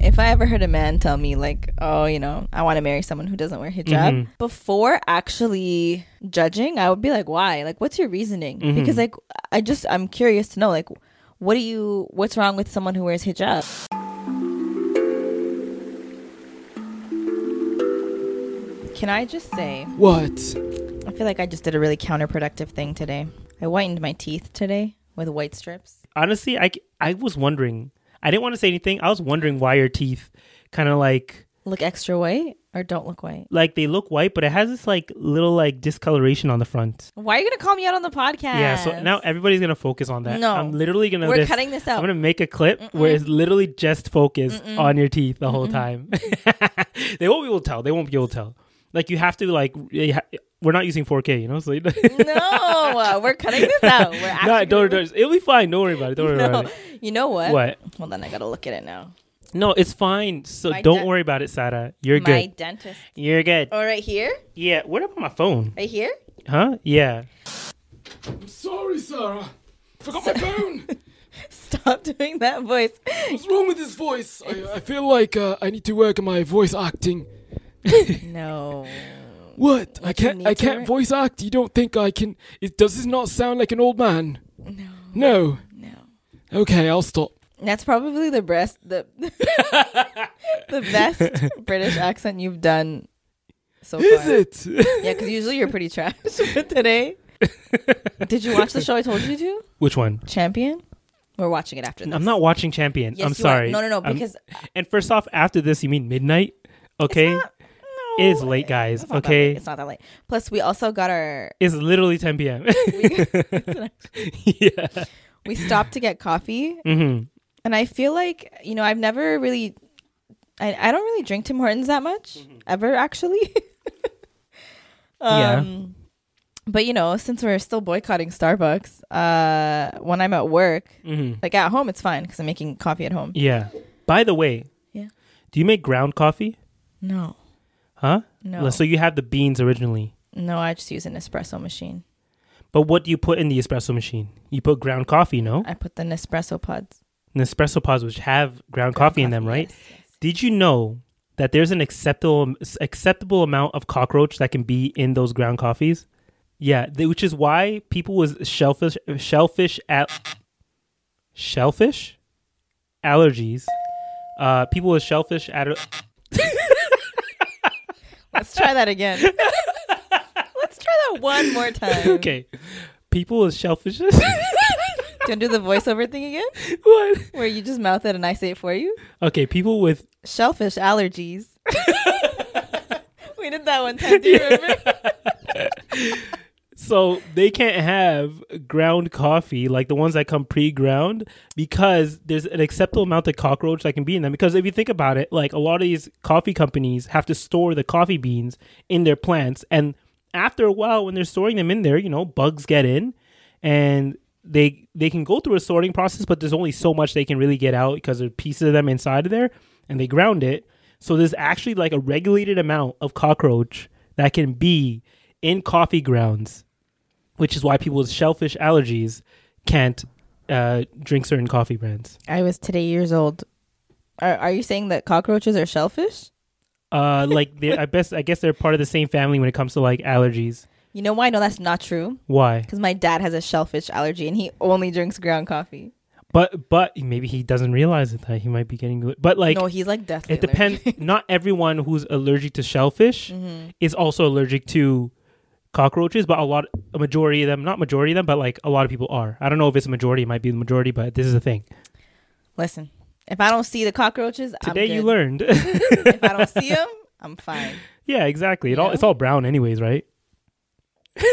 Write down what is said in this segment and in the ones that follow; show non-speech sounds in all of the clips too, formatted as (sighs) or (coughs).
If I ever heard a man tell me like, "Oh, you know, I want to marry someone who doesn't wear hijab," Mhm. before actually judging, I would be like, "Why? Like, what's your reasoning?" Mhm. Because like, I just I'm curious to know like, what do you? What's wrong with someone who wears hijab? Can I just say, What? I feel like I just did a really counterproductive thing today. I whitened my teeth today with white strips. Honestly, I, I was wondering. I didn't want to say anything. I was wondering why your teeth kind of like Look extra white or don't look white. like they look white, but it has this like little like discoloration on the front. Why are you gonna call me out on the podcast? Yeah, so now everybody's gonna focus on that. No. I'm literally gonna. we're just- cutting this out. I'm gonna make a clip where it's literally just focused Mm-mm. on your teeth the whole time. (laughs) they won't be able to tell. They won't be able to tell. Like you have to like. You ha- We're not using 4K, you know. So no, uh, we're cutting this out. We're (laughs) actually no, don't, don't, it'll be fine. Don't worry about it. Don't worry no, about it. you know what? What? Well, then I gotta look at it now. No, it's fine. So My don't dent- worry about it, Sada. You're my good. My dentist. You're good. Oh, right here, Yeah. What about my phone? right here. Huh? Yeah. I'm sorry, Sarah. Forgot my phone. (laughs) Stop doing that voice. What's wrong with this voice? I, I feel like uh, I need to work on my voice acting. (laughs) No. What? I can't. I can't voice act. You don't think I can? It does this not sound like an old man? No. No. No. Okay, I'll stop. That's probably the best the (laughs) the best (laughs) British accent you've done so Is far. Is it? Yeah, because usually you're pretty trash. (laughs) But today, did you watch the show I told you to? Which one? Champion. We're watching it after this. I'm not watching Champion. Yes, I'm you are. sorry. No, no, no. I'm- Because and first off, after this, you mean midnight? Okay. No, It's late, guys. It's Okay. It's not that late. Plus, we also got our. It's literally 10 p.m. (laughs) we, (laughs) (laughs) yeah. we stopped to get coffee, hmm and I feel like you know I've never really. I, I don't really drink Tim Hortons that much ever actually. Yeah. um, But you know, since we're still boycotting Starbucks, uh, when I'm at work, hmm like at home, it's fine because I'm making coffee at home. Yeah. By the way, Yeah. do you make ground coffee? No, Huh? no, So you have the beans originally. no. I just use an espresso machine. But what do you put in the espresso machine? You put ground coffee, no? I put the Nespresso pods. Nespresso pods, which have ground, coffee, in them, right? Yes, yes. Did you know that there's an acceptable acceptable amount of cockroach that can be in those ground coffees? Yeah, th- which is why people with shellfish shellfish at shellfish allergies, uh, people with shellfish at Let's try that again. Let's try that one more time. okay, people with shellfish. (laughs) Do you want to do the voiceover thing again? what? Where you just mouth it and I say it for you? Okay, people with Shellfish allergies. (laughs) we did that one time. Do you remember? (laughs) So they can't have ground coffee like the ones that come pre-ground because there's an acceptable amount of cockroach that can be in them. Because if you think about it, like a lot of these coffee companies have to store the coffee beans in their plants, and after a while, when they're storing them in there, you know, bugs get in, and they they can go through a sorting process, but there's only so much they can really get out because there's pieces of them inside of there, and they ground it. So there's actually like a regulated amount of cockroach that can be in coffee grounds which is why people with shellfish allergies can't uh, drink certain coffee brands. I was today years old. Are, are you saying that cockroaches are shellfish? Uh, like they, I best, I guess they're part of the same family when it comes to like allergies. You know why? No, that's not true. Why? Because my dad has a shellfish allergy and he only drinks ground coffee. But but maybe he doesn't realize it that he might be getting. But like no, he's like deathly it depends. (laughs) not everyone who's allergic to shellfish Mhm. is also allergic to cockroaches, but a lot, a majority of them, not majority of them, but like a lot of people are. I don't know if it's a majority. It might be the majority, but this is the thing. Listen, if I don't see the cockroaches, Today I'm you learned. (laughs) if I don't see (laughs) them, I'm fine. yeah, exactly. It all Yeah. it's all brown, anyways, right? (laughs)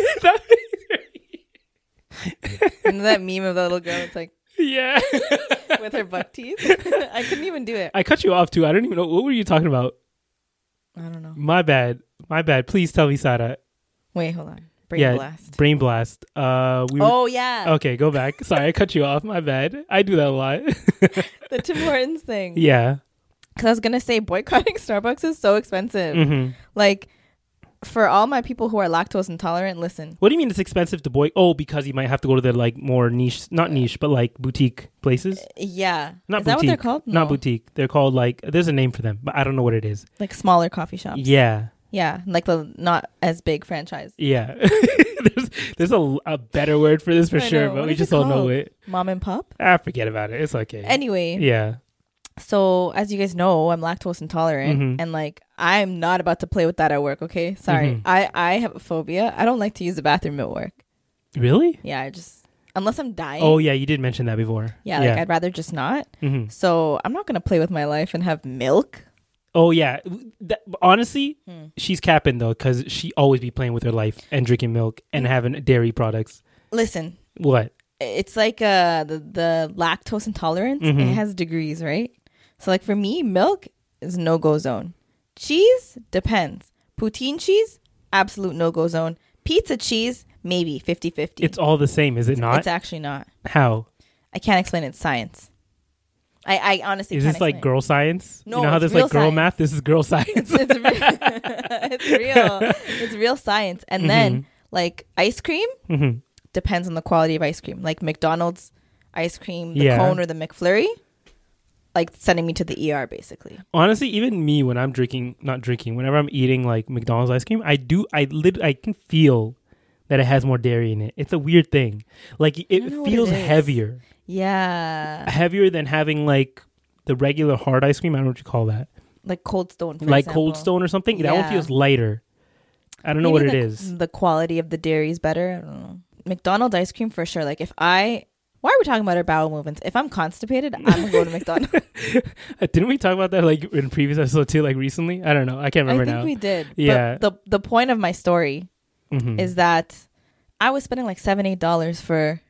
And that meme of that little girl, it's like, Yeah. with her buck teeth. I couldn't even do it. I cut you off too. I don't even know what were you talking about. I don't know. My bad. My bad. Please tell me, Sada. Wait, hold on. Brain yeah, blast. brain blast. Uh, we were, Oh yeah, okay. Go back. (laughs) Sorry, I cut you off. My bad. I do that a lot. (laughs) the Tim Hortons thing. yeah. Because I was gonna say boycotting (laughs) Starbucks is so expensive. hmm Like, for all my people who are lactose intolerant, listen. What do you mean it's expensive to boy? Oh, because you might have to go to the like more niche, not niche, but like boutique places. Yeah, Not is that what they're boutique. called? Not boutique. They're called like. There's a name for them, but I don't know what it is. Like smaller coffee shops. Yeah. Yeah, like the not as big franchise. Yeah. (laughs) there's there's a, a better word for this for I sure, know. but What we just don't know it. Mom and pop. Ah, forget about it. It's okay. Anyway, yeah. so as you guys know, I'm lactose intolerant, Mhm. and like I'm not about to play with that at work. Okay, sorry. Mhm. I I have a phobia. I don't like to use the bathroom at work. Really? Yeah, I just unless I'm dying. Oh yeah, you did mention that before. yeah, like I'd rather just not. Mhm. So I'm not gonna play with my life and have milk. Oh yeah. That, honestly, Hmm. she's capping though, because she always be playing with her life and drinking milk Hmm. and having dairy products. Listen, What? it's like uh the the lactose intolerance. Mhm. It has degrees, right? So like for me, milk is no go zone. Cheese depends. Poutine cheese, absolute no go zone. Pizza cheese, maybe 50-50. It's all the same, is it not? It's actually not. How I can't explain it. It's science. I I honestly is this like explain girl science? No, you know how there's like girl science. math. This is girl (laughs) science. it's, real, (laughs) it's real. It's real science. And then Mhm. like ice cream Mhm. depends on the quality of ice cream. Like McDonald's ice cream, the Yeah. cone or the McFlurry, like sending me to the ER basically. Honestly, even me when I'm drinking, not drinking, whenever I'm eating like McDonald's ice cream, I do, I lit, I can feel that it has more dairy in it. It's a weird thing. Like it don't know what feels it heavier, Yeah, heavier than having like the regular hard ice cream. I don't know what you call that, like Cold Stone, for like Cold. Stone or something. That one Yeah. feels lighter. I don't know what it is. The quality of the dairy is better. I don't know. McDonald's ice cream for sure. Like if I, why are we talking about our bowel movements? If I'm constipated, I'm gonna go to McDonald's. (laughs) Didn't we talk about that like in previous episode too? Like recently? I don't know. I can't I remember think now. we did. Yeah. But the the point of my story Mhm. is that I was spending like seven, eight dollars for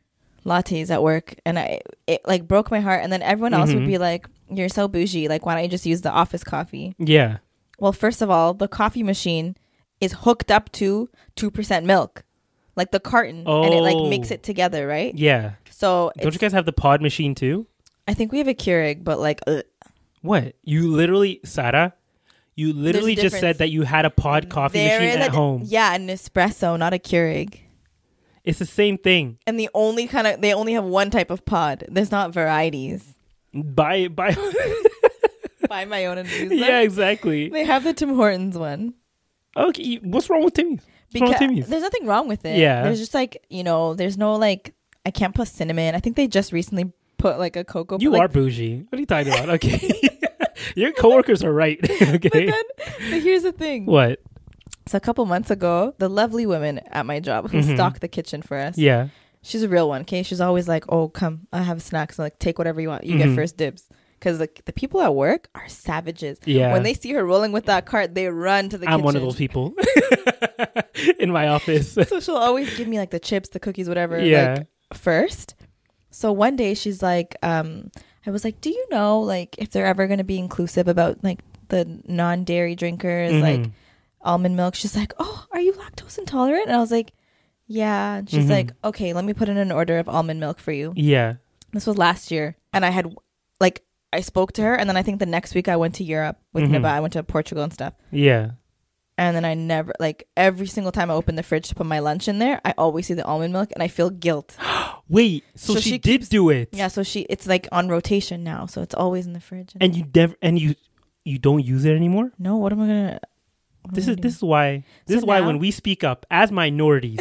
lattes at work, and I it like broke my heart. And then everyone else Mhm. would be like, "You're so bougie. Like, why don't you just use the office coffee?" yeah. Well, first of all, the coffee machine is hooked up to two percent milk, like the carton, and it like Oh. makes it together, right? Yeah. So Don't you guys have the pod machine too? I think we have a Keurig, but like, ugh. What? You literally, Sarah, you literally just said that you had a pod coffee There machine at a- home. Yeah, an espresso, not a Keurig. It's the same thing. And the only kind of they only have one type of pod. There's not varieties. Buy, buy. (laughs) Buy my own and use (laughs) them. yeah, exactly. They have the Tim Hortons one. Okay, what's wrong with Timmy's? What's wrong with Timmy's? there's nothing wrong with it. Yeah. There's just like, you know, there's no like I can't put cinnamon. I think they just recently put like a cocoa You like, are bougie. What are you talking about? Okay. (laughs) Your coworkers are right. okay. But then but here's the thing. what? So a couple months ago, the lovely woman at my job who Mhm. stocked the kitchen for us. Yeah. She's a real one, okay? She's always like, "Oh, come, I have snacks. Like, take whatever you want. You Mhm. get first dibs." Because like the people at work are savages. Yeah. When they see her rolling with that cart, they run to the I'm kitchen. one of those people (laughs) in my office. (laughs) so she'll always give me like the chips, the cookies, whatever. Yeah. Like first. So one day she's like, um, I was like, do you know like if they're ever gonna be inclusive about like the non-dairy drinkers, like Mhm. Almond milk? She's like, oh, are you lactose intolerant? And I was like, yeah. And she's Mhm. like, okay, let me put in an order of almond milk for you. Yeah. This was last year, and I had like I spoke to her, and then I think the next week I went to Europe with. Niba. I went to Portugal and stuff. Yeah. And then I never like every single time I open the fridge to put my lunch in there, I always see the almond milk and I feel guilt. (gasps) Wait, so, So she, she did do it. yeah, so she it's like on rotation now, so it's always in the fridge. And you never and you you don't use it anymore? no, what am I gonna? This is this is why this So is why now- when we speak up as minorities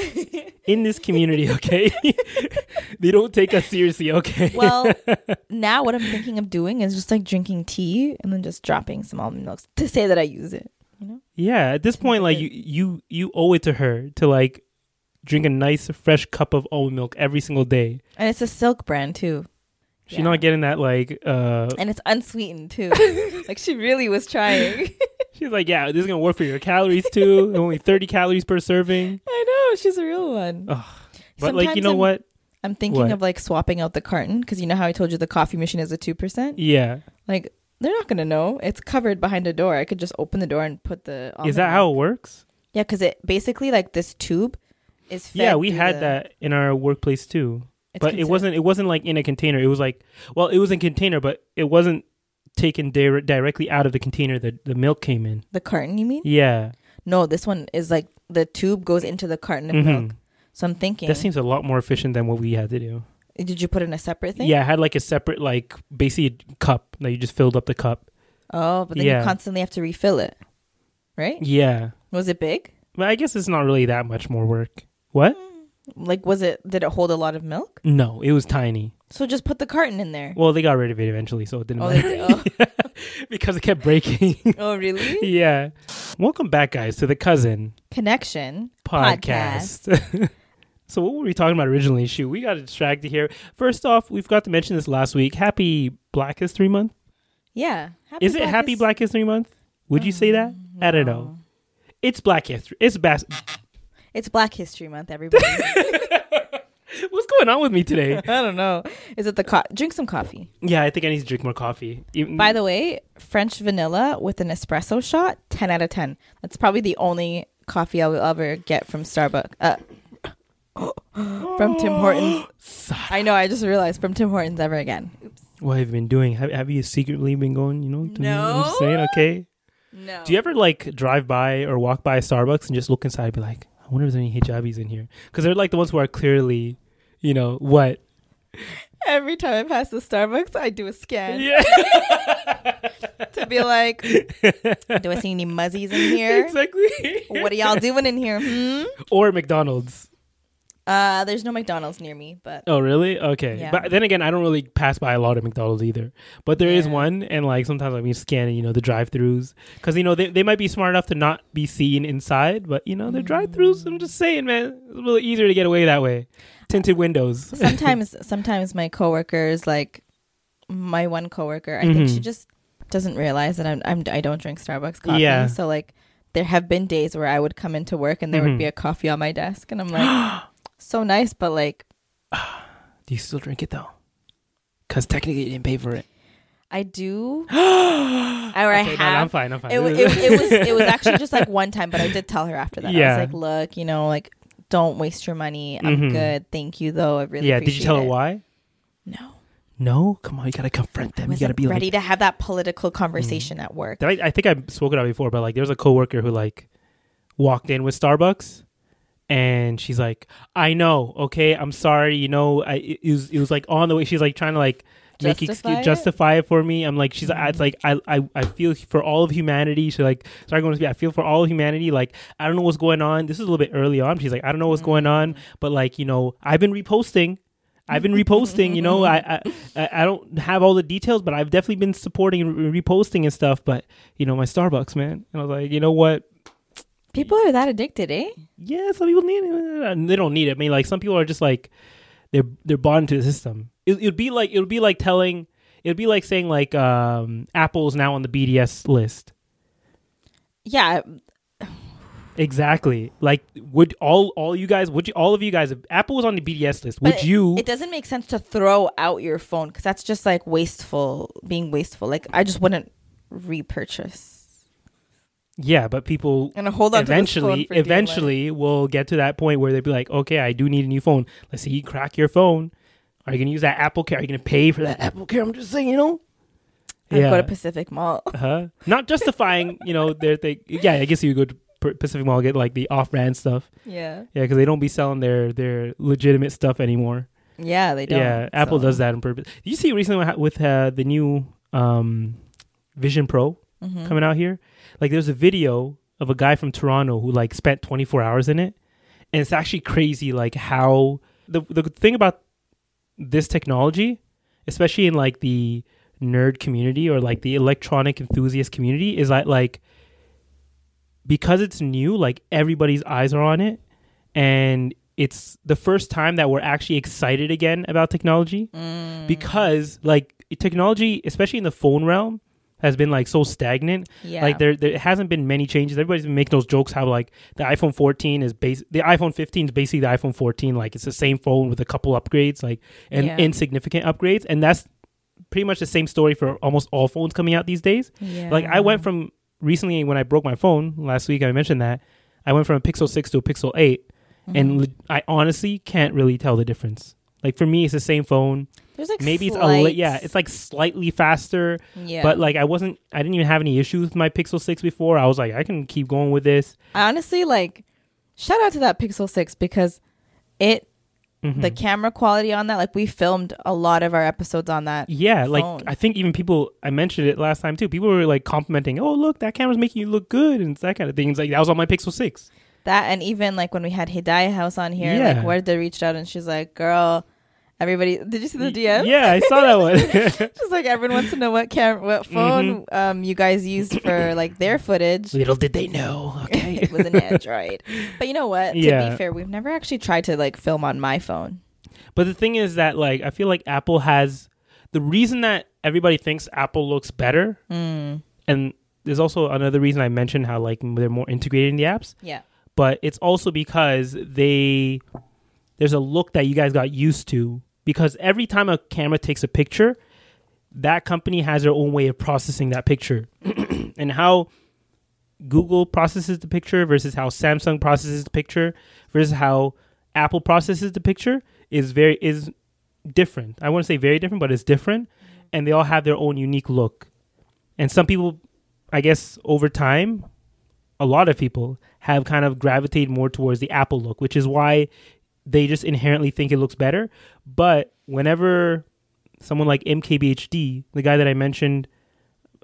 (laughs) in this community, okay, (laughs) they don't take us seriously, okay? well, (laughs) now what I'm thinking of doing is just like drinking tea and then just dropping some almond milk to say that I use it. You know? yeah, at this point, like you you you owe it to her to like drink a nice fresh cup of almond milk every single day. And it's a silk brand too. She's Yeah. not getting that like uh and it's unsweetened too. like she really was trying. She's like, Yeah, this is gonna work for your calories too. (laughs) Only thirty calories per serving. I know she's a real one. Ugh. But like you know I'm- what? I'm thinking What? of like swapping out the carton because you know how I told you the coffee machine is a two percent. Yeah. Like they're not gonna know. It's covered behind a door. I could just open the door and put the. Is that how it works? Yeah, because it basically like this tube is. Yeah, we had the- that in our workplace too. it's but it wasn't it wasn't like in a container. It was like well, it was in container, but it wasn't taken dir- directly out of the container that the milk came in. the carton. You mean? Yeah. No, this one is like the tube goes into the carton of Mhm. milk. So I'm thinking. That seems a lot more efficient than what we had to do. did you put in a separate thing? Yeah, I had like a separate like basically a cup that you just filled up the cup. Oh, but then Yeah. you constantly have to refill it, right? Yeah. Was it big? But I guess it's not really that much more work. What? Like, was it? Did it hold a lot of milk? No, it was tiny. So just put the carton in there. Well, they got rid of it eventually, so it didn't Oh, they matter did? Oh. (laughs) because it kept breaking. Oh, really? yeah. Welcome back, guys, to the cousin Connection podcast. (laughs) so, what were we talking about originally? Shoot, we got distracted here. First off, we forgot to mention this last week. Happy Black History Month. Yeah. Happy Is it Happy His- Black History Month? Would you say that? Mm, I don't know. It's Black History. It's bas- It's Black History Month, everybody. (laughs) (laughs) What's going on with me today? (laughs) I don't know. Is it the co- drink some coffee? yeah, I think I need to drink more coffee. Even- By the way, French vanilla with an espresso shot, ten out of ten. That's probably the only coffee I will ever get from Starbucks. Uh, (gasps) from Tim Hortons. (gasps) I know. I just realized from Tim Hortons ever again. what have you been doing? Have, have you secretly been going? You know, to me? I'm No. saying. Okay. No. Do you ever like drive by or walk by a Starbucks and just look inside and be like, I wonder if there's any hijabis in here? Because they're like the ones who are clearly, you know, what? Every time I pass the Starbucks, I do a scan Yeah, to be like, do I see any muzzies in here? (laughs) exactly. What are y'all doing in here? Hmm? Or McDonald's. Uh, there's no McDonald's near me, but Oh, really? Okay. Yeah. But then again, I don't really pass by a lot of McDonald's either. But there is Yeah. one, and like sometimes I'm scanning, you know, the drive-throughs because you know they, they might be smart enough to not be seen inside, but you know they're drive-throughs. I'm just saying, man, it's a little easier to get away that way. Tinted windows. (laughs) sometimes sometimes my coworkers like my one coworker i think she Mhm. just doesn't realize that I'm, I'm i don't drink starbucks coffee Yeah. so like there have been days where i would come into work and there would Mhm. be a coffee on my desk and i'm like (gasps) so nice but like (sighs) Do you still drink it though? Because technically you didn't pay for it. i do (gasps) or i Okay, no, have I'm fine. I'm fine. it, wa- it, it was it was actually just like one time but i did tell her after that Yeah. i was like look you know like don't waste your money i'm Mhm. good thank you though i really yeah. Did you tell her it." why? no No. Come on, you gotta confront i them. You gotta wasn't be ready like. Mm. to have that political conversation at work Did I, I think I spoke about it before, but like there was a coworker who like walked in with Starbucks, and she's like, "I know, okay, I'm sorry, you know, I it was it was like on the way." She's like trying to like make Justify excuse, it? justify it for me. I'm like, she's it's mm-hmm. like I I I feel for all of humanity. She's like, sorry, going to be. I feel for all of humanity. Like I don't know what's going on. This is a little bit early on. She's like, I don't know what's going on, mm-hmm. but like you know, I've been reposting. I've been reposting, you know. I, I I don't have all the details, but I've definitely been supporting and re- reposting and stuff. But you know, my Starbucks, man, and I was like, you know what? People are that addicted eh Yeah, some people need it. and They don't need it. I mean, like some people are just like they're they're bought into the system. It would be like it would be like telling it would be like saying like um Apple is now on the BDS list. yeah Exactly. Like would all all you guys would you all of you guys if Apple was on the BDS list, would you It doesn't make sense to throw out your phone because that's just like wasteful, being wasteful. Like I just wouldn't repurchase Yeah, but people and hold on. eventually eventually will get to that point where they'd be like, "Okay, I do need a new phone. Let's see you crack your phone. Are you going to use that Apple Care? Are you going to pay for that Apple Care? I'm just saying, you know." I'd go to Pacific Mall. (laughs) uh-huh. Not justifying, you know, their thing. Yeah, I guess you go to Pacific Mall get like the off-brand stuff. yeah, Yeah, because they don't be selling their their legitimate stuff anymore. yeah, they don't. yeah, Apple so- does that on purpose. Did you see recently with- uh, the new um, Vision Pro Mhm. coming out here? Like, there's a video of a guy from Toronto who like spent 24 hours in it, and it's actually crazy. Like how the the thing about this technology, especially in like the nerd community or like the electronic enthusiast community, is that like because it's new, like everybody's eyes are on it, and it's the first time that we're actually excited again about technology Mm. because like technology, especially in the phone realm, has been like so stagnant. Yeah. Like there there hasn't been many changes. Everybody's been making those jokes how like the iPhone 14 is base the iPhone 15 is basically the iPhone 14 like it's the same phone with a couple upgrades like and Yeah. insignificant upgrades and that's pretty much the same story for almost all phones coming out these days. yeah. Like I went from recently when I broke my phone last week I mentioned that I went from a Pixel 6 to a Pixel 8 Mm-hmm. and I honestly can't really tell the difference. Like for me it's the same phone. There's like Maybe it's a slight- li- yeah, it's like slightly faster yeah. but like I wasn't, I didn't even have any issues with my Pixel Six before. I was like, I can keep going with this. I honestly like shout out to that Pixel 6 because it Mhm. the camera quality on that like we filmed a lot of our episodes on that. yeah, like. I think even people, I mentioned it last time too. People were like complimenting, "Oh, look, that camera's making you look good," and that kind of things. Like that was on my Pixel Six. That and even like when we had Hidayah House on here, Yeah. like Werda reached out and she's like, "Girl, everybody, did you see the DM?" Yeah, I saw that one. (laughs) Just like, everyone wants to know what camera, what phone Mm-hmm. um you guys used for (coughs) like their footage. Little did they know. Okay. (laughs) it was an Android. (laughs) But you know what? To be fair, we've never actually tried to like film on my phone. But the thing is that like I feel like Apple has the reason that everybody thinks Apple looks better, Mm. and there's also another reason I mentioned how like they're more integrated in the apps. Yeah. but it's also because they there's a look that you guys got used to because every time a camera takes a picture that company has their own way of processing that picture. (clears throat) And how google processes the picture versus how samsung processes the picture versus how apple processes the picture is very is different. I to say very different but it's different. And they all have their own unique look. And some people i guess over time a lot of people have kind of gravitated more towards the Apple look, which is why they just inherently think it looks better. But whenever someone like MKBHD, the guy that I mentioned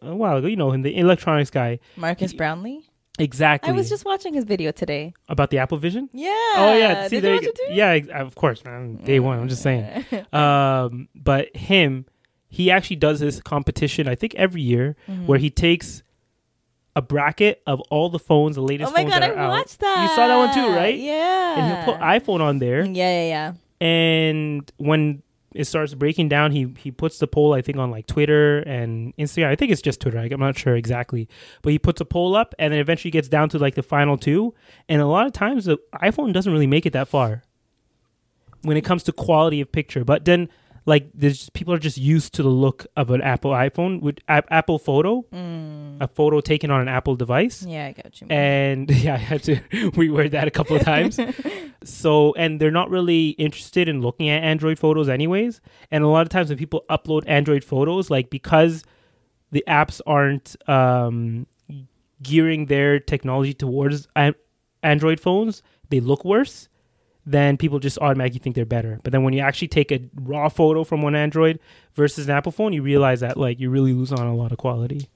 a while ago, you know him, the electronics guy, Marques Brownlee. exactly I was just watching his video today. about the Apple Vision. Yeah. oh yeah, see Did there you you watch it too? yeah, of course, man, day one. I'm just saying. (laughs) um, but him, he actually does this competition. I think every year Mm-hmm. where he takes a bracket of all the phones, the latest Oh my phones god, I out. watched that. You saw that one too, right? Yeah. and he'll put iPhone on there. Yeah, yeah, yeah. And when it starts breaking down, he he puts the poll I think on like Twitter and Instagram. I think it's just Twitter. I'm not sure exactly, but he puts a poll up, and then eventually gets down to like the final two. And a lot of times the iPhone doesn't really make it that far when it comes to quality of picture. But then like there's people are just used to the look of an Apple iPhone with a- Apple Photo, a photo taken on an Apple device Yeah, I got you. and (laughs) yeah, I had to (laughs) reword that a couple of times. (laughs) so, and they're not really interested in looking at Android photos, anyways. And a lot of times when people upload Android photos, like because the apps aren't um, gearing their technology towards Android phones, they look worse. Then people just automatically think they're better. But then when you actually take a raw photo from one Android versus an Apple phone, you realize that like you really lose on a lot of quality.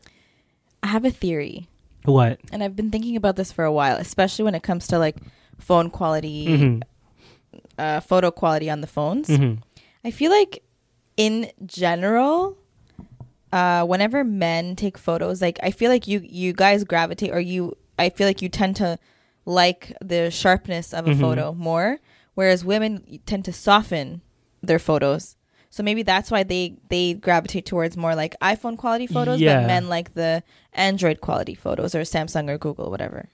I have a theory, What? and I've been thinking about this for a while, especially when it comes to like phone quality, hmm uh, photo quality on the phones. hmm I feel like in general, uh, whenever men take photos, like I feel like you you guys gravitate or you I feel like you tend to like the sharpness of a Mhm. photo more, whereas women tend to soften their photos. So maybe that's why they they gravitate towards more like iPhone quality photos, Yeah. but men like the Android quality photos or Samsung or Google, whatever.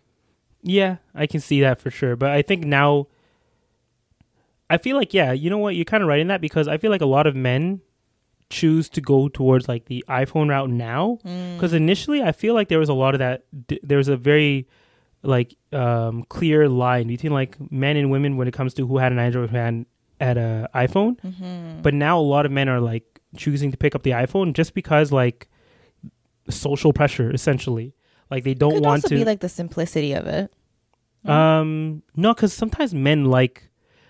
Yeah, I can see that for sure. But I think now, I feel like yeah, you know what? You're kind of right in that because I feel like a lot of men choose to go towards like the iPhone route now because initially I feel like there was a lot of that. d- There was a very like um, clear line between like men and women when it comes to who had an Android, who had had a iPhone. But now a lot of men are like choosing to pick up the iPhone just because like social pressure essentially. Like they don't Could want also to be like the simplicity of it. um, no, because sometimes men like.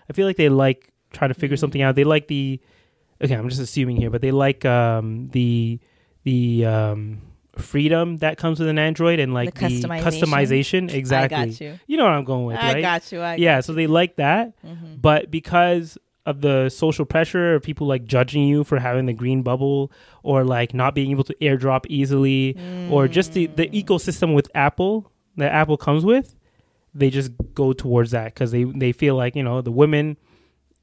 I feel like they like trying to figure something out. They like the. Okay, I'm just assuming here, but they like um the the um freedom that comes with an Android and like The the, customization? customization. Exactly. I got you. You know what I'm going with, I right? got you. I yeah, so they like that, Mm-hmm. but because of the social pressure of people like judging you for having the green bubble or like not being able to airdrop easily or just the, the Mm. ecosystem with Apple that Apple comes with, they just go towards that because they, they feel like, you know, the women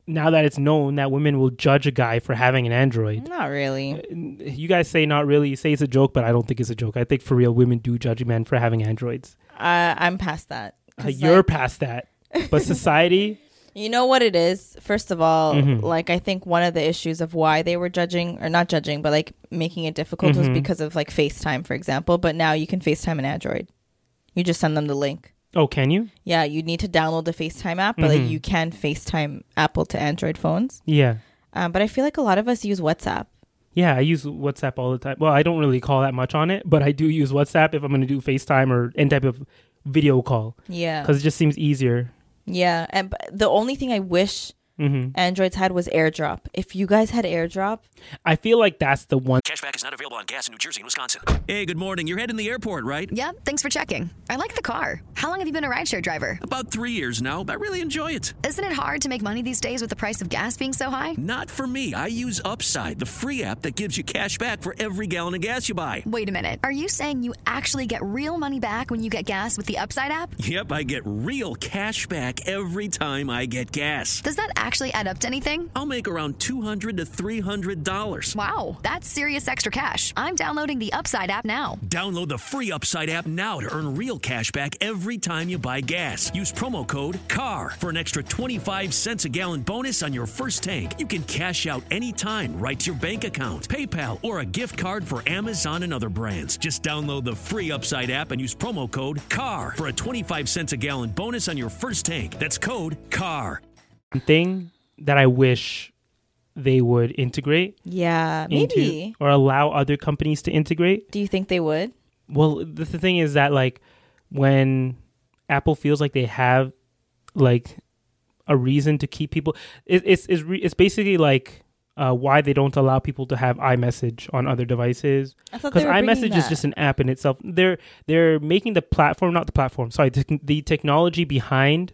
now that it's known that women will judge a guy for having an Android. Not really. You guys say not really, you say it's a joke, but I don't think it's a joke. I think for real, women do judge men for having Androids. Uh, I'm past that. Uh, you're like, past that, (laughs) but society. You know what it is? First of all, Mhm. like I think one of the issues of why they were judging or not judging, but like making it difficult was Mhm. because of like FaceTime, for example. But now you can FaceTime an Android. You just send them the link. Oh, can you? Yeah, you need to download the FaceTime app, but like Mhm. you can FaceTime Apple to Android phones. Yeah. Um, but I feel like a lot of us use WhatsApp. Yeah, I use WhatsApp all the time. Well, I don't really call that much on it, but I do use WhatsApp if I'm going to do FaceTime or any type of video call Yeah, because it just seems easier. yeah. And the only thing I wish hmm Androids had was AirDrop. If you guys had AirDrop, I feel like that's the one. Cashback is not available on gas in New Jersey and Wisconsin. Hey, good morning. You're heading to the airport, right? Yep, thanks for checking. I like the car. How long have you been a rideshare driver? About three years now. I really enjoy it. Isn't it hard to make money these days with the price of gas being so high? Not for me. I use Upside, the free app that gives you cash back for every gallon of gas you buy. Wait a minute. Are you saying you actually get real money back when you get gas with the Upside app? Yep, I get real cash back every time I get gas. Does that actually add up to anything? I'll make around 200 to $300. Wow, that's serious extra cash. I'm downloading the Upside app now. Download the free Upside app now to earn real cash back every time you buy gas. Use promo code CAR for an extra 25 cents a gallon bonus on your first tank. You can cash out anytime right to your bank account, PayPal, or a gift card for Amazon and other brands. Just download the free Upside app and use promo code CAR for a 25 cents a gallon bonus on your first tank. That's code CAR. Thing that I wish they would integrate yeah, into maybe. or allow other companies to integrate. Do you think they would? Well, the, the thing is that like when Apple feels like they have like a reason to keep people, it, it's it's re, it's basically like uh, why they don't allow people to have iMessage on other devices because they were bringing iMessage is just an app in itself. They're they're making the platform, not the platform. Sorry, the, the technology behind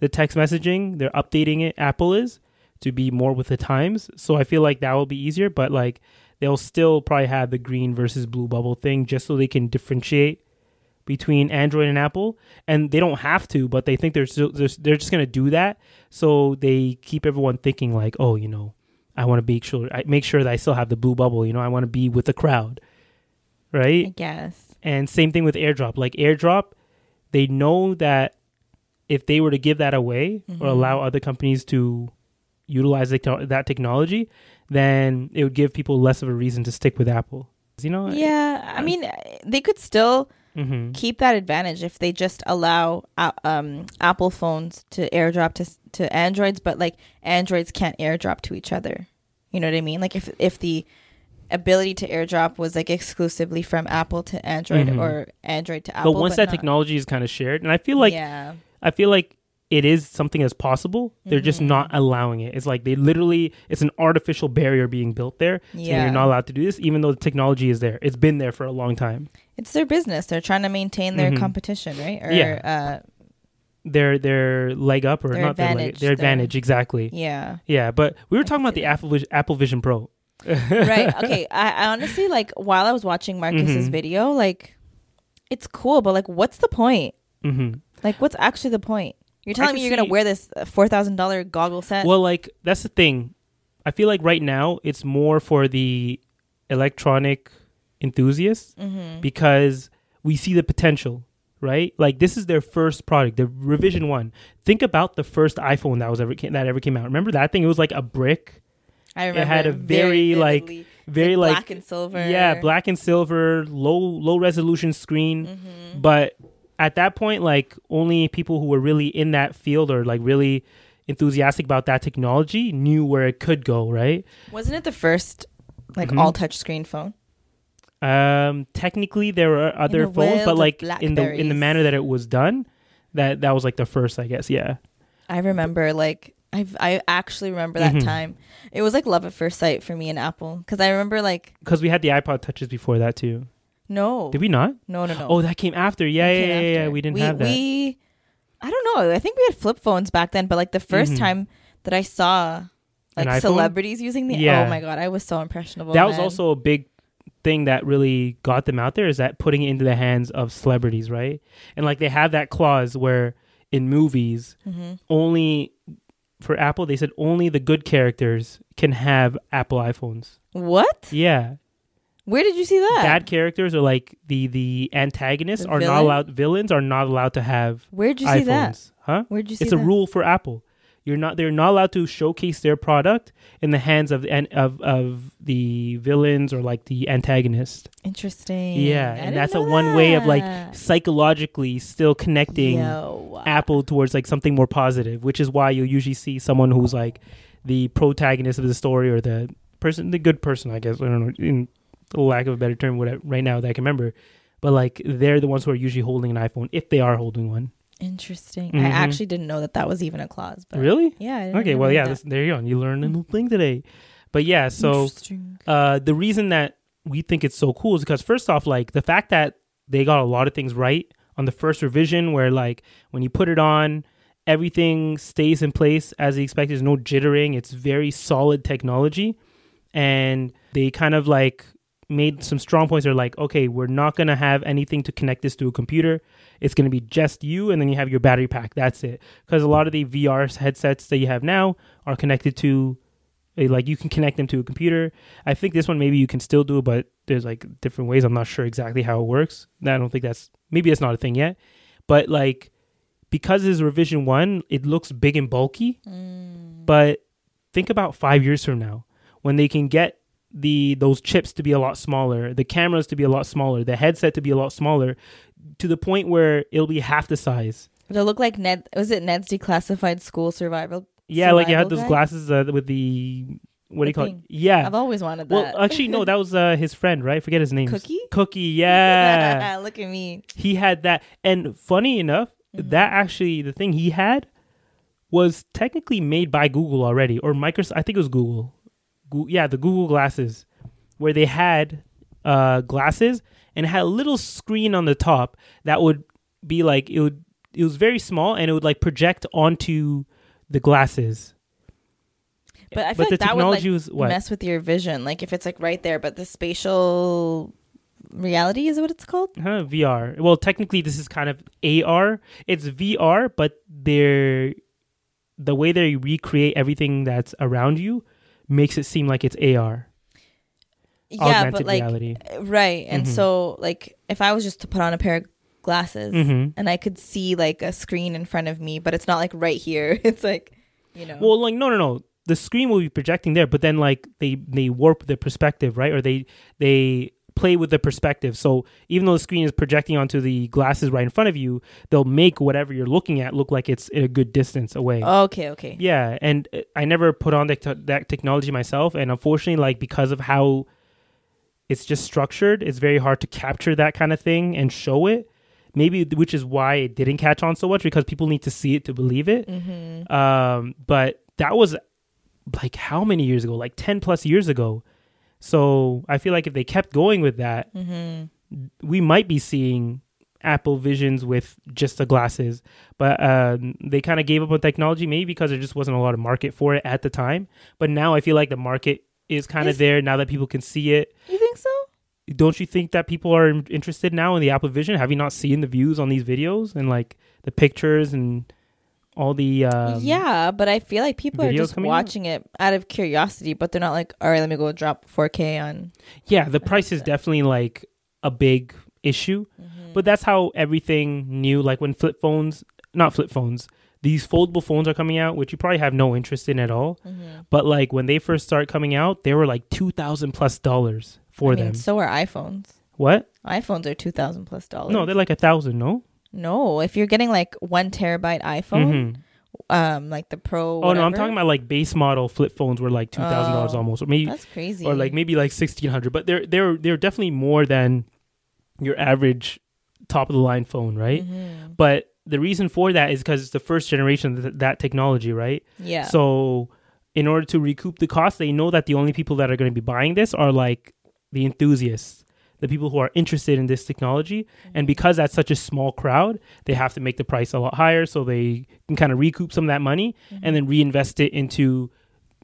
the text messaging. They're updating it. Apple is to be more with the times. So I feel like that will be easier. But like they'll still probably have the green versus blue bubble thing just so they can differentiate between Android and Apple. And they don't have to, but they think they're still, they're, they're just gonna do that. So they keep everyone thinking like, oh, you know, I want to make sure I make sure that I still have the blue bubble. You know, I want to be with the crowd, Right? I guess. And same thing with AirDrop. Like AirDrop, they know that if they were to give that away Mm-hmm. or allow other companies to utilize the that technology, then it would give people less of a reason to stick with Apple. You know? Yeah, I mean, they could still hmm keep that advantage if they just allow uh, um, Apple phones to AirDrop to to Androids, but like Androids can't AirDrop to each other. You know what I mean? Like if if the ability to AirDrop was like exclusively from Apple to Android Mhm. or Android to Apple, But once that not- technology is kind of shared, and I feel like yeah, I feel like it is something that's possible. They're just Mm-hmm. not allowing it. It's like they literally it's an artificial barrier being built there. Yeah. you're not allowed to do this, even though the technology is there. It's been there for a long time. it's their business. They're trying to maintain their Mhm. competition, right? Or, Yeah. Their their leg up or Their not their leg, advantage, their their- advantage exactly. Uh, yeah. Yeah, but we were I talking about the. Apple Vision, Apple Vision Pro. (laughs) right (laughs) okay I, I honestly like while i was watching Marques's Mhm. video like it's cool but like what's the point hmm like what's actually the point you're telling me you're gonna wear this uh, $4000 goggle set Well, like that's the thing. I feel like right now it's more for the electronic enthusiasts Mm-hmm. because we see the potential, right? Like this is their first product, the revision one. Think about the first iPhone that was ever came, that ever came out. Remember that thing? It was like a brick. i remember It had a very, like, very, like- black and silver Yeah, black and silver, low low resolution screen. Mm-hmm. But at that point, like only people who were really in that field or like really enthusiastic about that technology knew where it could go, right? wasn't it the first like Mhm. all touch screen phone Um, technically, there were other phones, but like in the in the manner that it was done, that that was like the first, I guess. Yeah. i remember like i i actually remember that Mhm. time it was like love at first sight for me and apple because i remember like because we had the iPod touches before that too. No Did we not? no no no Oh, that came after. Yeah, yeah, yeah, yeah. We didn't we, have that. We, I don't know. I think we had flip phones back then, but like the 1st Mhm. time that I saw like celebrities using the, Yeah. oh my god, I was so impressionable. that was also a big thing that really got them out there is that putting it into the hands of celebrities, right? And like they have that clause where in movies Mhm. only for Apple, they said only the good characters can have Apple iPhones. What? Yeah. Where did you see that? Bad characters are like the the antagonists The are not allowed villains are not allowed to have Where'd you see that? Huh? Where'd you see that? It's a rule for Apple. You're not they're not allowed to showcase their product in the hands of and of of the villains or like the antagonist. Interesting. Yeah, I and that's a one way of like psychologically still connecting Yo. Apple towards like something more positive, which is why you'll usually see someone who's like the protagonist of the story or the person, the good person, I guess. I don't know, in the lack of a better term, whatever, right now that I can remember. But like they're the ones who are usually holding an iPhone if they are holding one. Interesting. Mhm. I actually didn't know that that was even a clause. But Really? Yeah. Okay, well, yeah, this, there you go. You learned a new thing today. But yeah, so uh, the reason that we think it's so cool is because first off, like the fact that they got a lot of things right on the first revision, where like when you put it on, everything stays in place as expected. There's no jittering. It's very solid technology, and they kind of like made some strong points. They're like, okay, we're not gonna have anything to connect this to a computer. It's gonna be just you, and then you have your battery pack. That's it. Because a lot of the VR headsets that you have now are connected to like you can connect them to a computer. I think this one maybe you can still do, it, but there's like different ways. I'm not sure exactly how it works. I don't think that's maybe that's not a thing yet. But like because it's revision one, it looks big and bulky. Mm. But think about five years from now when they can get the those chips to be a lot smaller, the cameras to be a lot smaller, the headset to be a lot smaller, to the point where it'll be half the size. It'll look like Ned. Was it Ned's declassified school survival? Yeah, like you had those guide? glasses uh, with the what do The you call it? Yeah, I've always wanted that. Well, actually, no, that was uh, his friend, right? Forget his name. Cookie? Cookie, (laughs) yeah. Look at me. he had that. And funny enough, Mm-hmm. that actually, the thing he had was technically made by Google already, or Microsoft. I think it was Google. Yeah, the Google glasses, where they had uh, glasses and had a little screen on the top that would be like, it would, it was very small and it would like project onto the glasses. But I But feel like the that would like was mess with your vision. Like if it's like right there, but the spatial reality is what it's called. Huh, VR. Well, technically, this is kind of AR. It's VR, but they're the way they recreate everything that's around you makes it seem like it's AR. Yeah, Augmented but like reality. right. And Mhm. so like if I was just to put on a pair of glasses Mhm. and I could see like a screen in front of me, but it's not like right here. (laughs) It's like you know. Well, like no, no, no. The screen will be projecting there, but then like they they warp the perspective, right? Or they they play with the perspective. So even though the screen is projecting onto the glasses right in front of you, they'll make whatever you're looking at look like it's a good distance away. okay, okay. Yeah, and uh, I never put on that, te- that technology myself, and unfortunately, like because of how it's just structured, it's very hard to capture that kind of thing and show it. Maybe which is why it didn't catch on so much because people need to see it to believe it. Mm-hmm. Um, but that was like how many years ago? Like ten plus years ago. So I feel like if they kept going with that, Mm-hmm. we might be seeing Apple Visions with just the glasses, but uh, they kind of gave up on technology, maybe because there just wasn't a lot of market for it at the time. But now I feel like the market is kind of there now that people can see it. You think so? Don't you think that people are interested now in the Apple Vision? Have you not seen the views on these videos and like the pictures and all the um, yeah, but I feel like people are just coming out? watching it out of curiosity, but they're not like, all right, let me go drop 4K on. Yeah, the price is definitely like a big issue. But that's how everything new, like when flip phones, not flip phones, these foldable phones are coming out, which you probably have no interest in at all. But like when they first start coming out, they were like two thousand plus dollars for I mean, them. so are iPhones. what? iPhones are two thousand plus dollars. No, they're like a thousand. No. No. If you're getting like one terabyte iPhone, Mhm. um, like the Pro. Oh no, I'm talking about like base model flip phones were like two thousand dollars Oh, almost, or maybe That's crazy. or like maybe like sixteen hundred. But they're they're they're definitely more than your average top of the line phone, right? Mm-hmm. But the reason for that is because it's the first generation of th- that technology, right? yeah. So, in order to recoup the cost, they know that the only people that are going to be buying this are like the enthusiasts, the people who are interested in this technology. And mm-hmm. because that's such a small crowd, they have to make the price a lot higher so they can kind of recoup some of that money and mm-hmm. then reinvest it into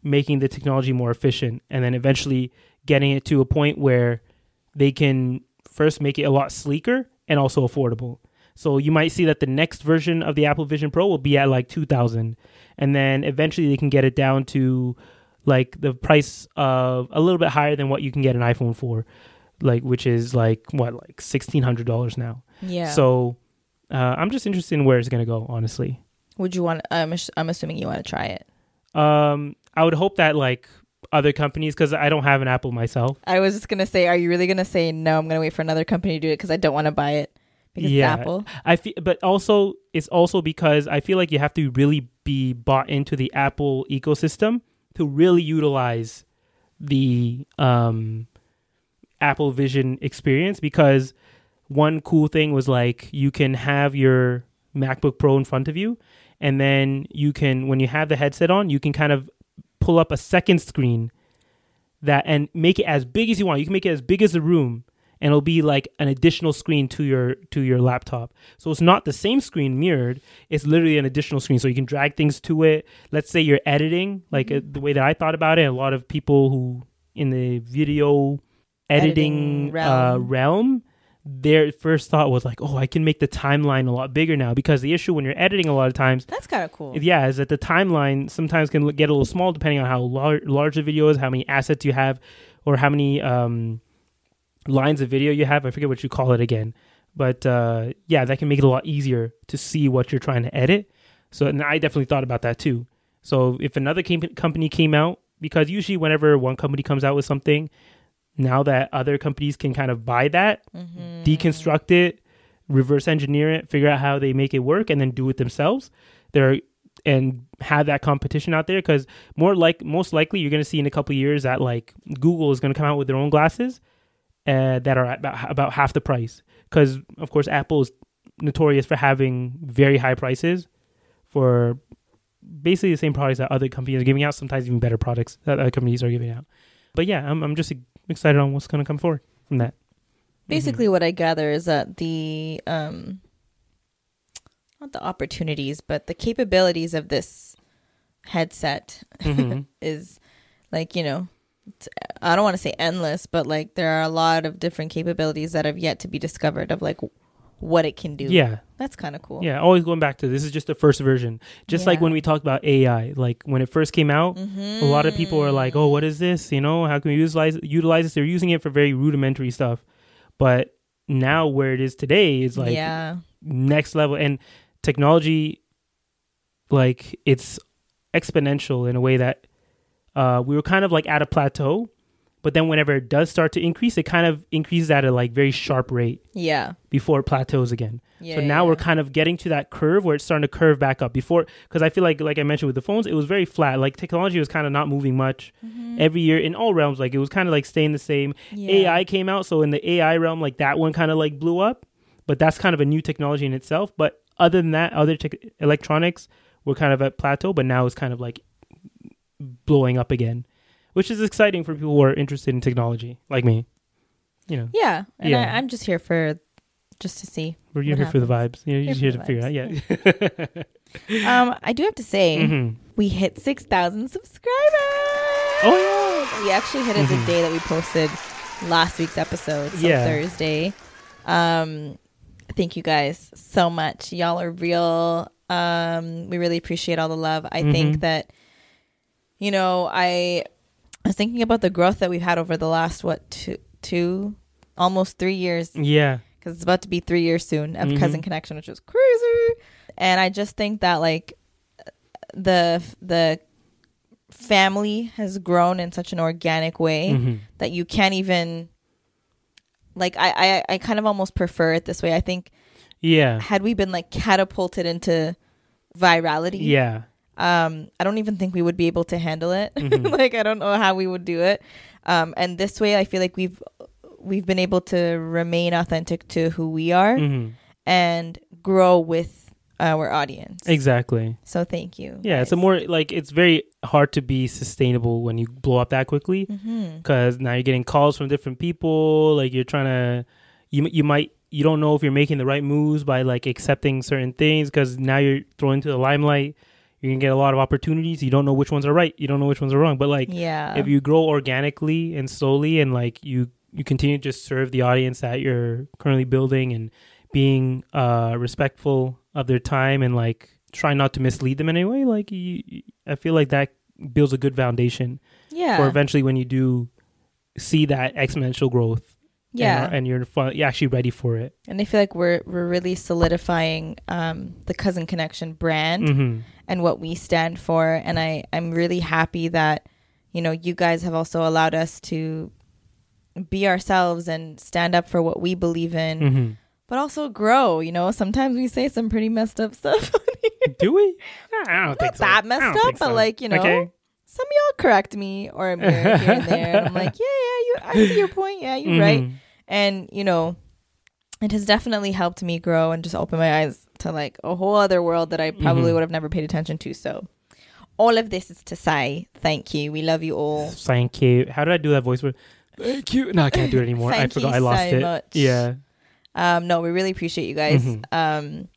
making the technology more efficient and then eventually getting it to a point where they can first make it a lot sleeker and also affordable. So you might see that the next version of the Apple Vision Pro will be at like 2000 and then eventually they can get it down to like the price of a little bit higher than what you can get an iPhone for, like which is like what like $1600 now. Yeah. So uh, I'm just interested in where it's going to go, honestly. would you want? I'm I'm assuming you want to try it. Um, I would hope that like other companies, because I don't have an Apple myself. I was just gonna say, are you really gonna say no? I'm gonna wait for another company to do it because I don't want to buy it because Yeah. Apple. I feel, but also it's also because I feel like you have to really be bought into the Apple ecosystem to really utilize the um, Apple Vision experience. Because one cool thing was like you can have your MacBook Pro in front of you, and then you can, when you have the headset on, you can kind of pull up a second screen that and make it as big as you want. You can make it as big as the room and it'll be like an additional screen to your to your laptop. So it's not the same screen mirrored. It's literally an additional screen. So you can drag things to it. Let's say you're editing, like uh, the way that I thought about it. A lot of people who in the video editing, Editing Uh, realm. realm, their first thought was like, "Oh, I can make the timeline a lot bigger now." Because the issue when you're editing a lot of times That's kind of cool. yeah, is that the timeline sometimes can get a little small depending on how lar- large the video is, how many assets you have, or how many um, lines of video you have. I forget what you call it again, but uh, yeah, that can make it a lot easier to see what you're trying to edit. So, and I definitely thought about that too. So, if another cam- company came out, because usually whenever one company comes out with something, now that other companies can kind of buy that, deconstruct it, reverse engineer it, figure out how they make it work, and then do it themselves. They're and have that competition out there because more like most likely you're going to see in a couple of years that like Google is going to come out with their own glasses uh, that are about, about half the price because of course Apple is notorious for having very high prices for basically the same products that other companies are giving out sometimes even better products that other companies are giving out but yeah I'm, I'm just excited on what's going to come forward from that Basically, what I gather is that the um, not the opportunities, but the capabilities of this headset Mhm. (laughs) is like you know, it's, I don't want to say endless, but like there are a lot of different capabilities that have yet to be discovered of like what it can do. yeah that's kind of cool. Yeah, always going back to this is just the first version. Just like when we talked about AI, like when it first came out, a lot of people were like, "Oh, what is this? You know, how can we utilize utilize this?" They're using it for very rudimentary stuff, but now where it is today is like yeah, next level and technology like it's exponential in a way that uh, we were kind of like at a plateau but then whenever it does start to increase it kind of increases at a like very sharp rate yeah, before it plateaus again yeah. so now yeah. we're kind of getting to that curve where it's starting to curve back up before because i feel like like i mentioned with the phones it was very flat like technology was kind of not moving much every year in all realms like it was kind of like staying the same Mm-hmm. Yeah. ai came out so in the ai realm like that one kind of like blew up but that's kind of a new technology in itself but other than that other tech electronics were kind of at plateau but now it's kind of like blowing up again which is exciting for people who are interested in technology like me you know Yeah, and Yeah. I, I'm just here for just to see. we're you're here for the vibes you're just Here here to figure out yeah Um, I do have to say Mhm. we hit six thousand subscribers. Oh, yeah. We actually hit it Mhm. the day that we posted last week's episode, so Yeah. Thursday. Um, thank you guys so much. Y'all are real. Um, we really appreciate all the love. I Mhm. think that, you know, I was thinking about the growth that we've had over the last what two, two, almost three years. Yeah. Because it's about to be three years soon of Mhm. cousin connection which was crazy. And i just think that like the the family has grown in such an organic way Mhm. that you can't even like I, I i kind of almost prefer it this way. I think yeah. had we been like catapulted into virality yeah um i don't even think we would be able to handle it. (laughs) Mhm. like i don't know how we would do it. Um and this way i feel like we've we've been able to remain authentic to who we are Mhm. and grow with our audience. Exactly. So thank you yeah it's a more like it's very hard to be sustainable when you blow up that quickly because now you're getting calls from different people like you're trying to you, you might you don't know if you're making the right moves by like accepting certain things because now you're thrown into the limelight you're gonna get a lot of opportunities. You don't know which ones are right. You don't know which ones are wrong. But like yeah. if you grow organically and slowly and like you you continue to just serve the audience that you're currently building and being uh respectful of their time and like try not to mislead them in any way like you, i feel like that builds a good foundation Yeah. for eventually when you do see that exponential growth yeah. and, and you're fun, you're actually ready for it And I feel like we're we're really solidifying um, the cousin connection brand hmm and what we stand for. And I I'm really happy that you know you guys have also allowed us to be ourselves and stand up for what we believe in, hmm but also grow. You know, sometimes we say some pretty messed up stuff. (laughs) do we (laughs) i don't think so that messed up, think but like you know. okay Some of y'all correct me or mirror here and there. And (laughs) I'm like, you. I see your point. Yeah, you're right. Mhm. and you know it has definitely helped me grow and just open my eyes to like a whole other world that i probably Mhm. would have never paid attention to so all of this is to say thank you we love you all thank you how did i do that voice Thank you. no i can't do it anymore i (laughs) forgot you i lost so it much. yeah um no we really appreciate you guys Mhm. um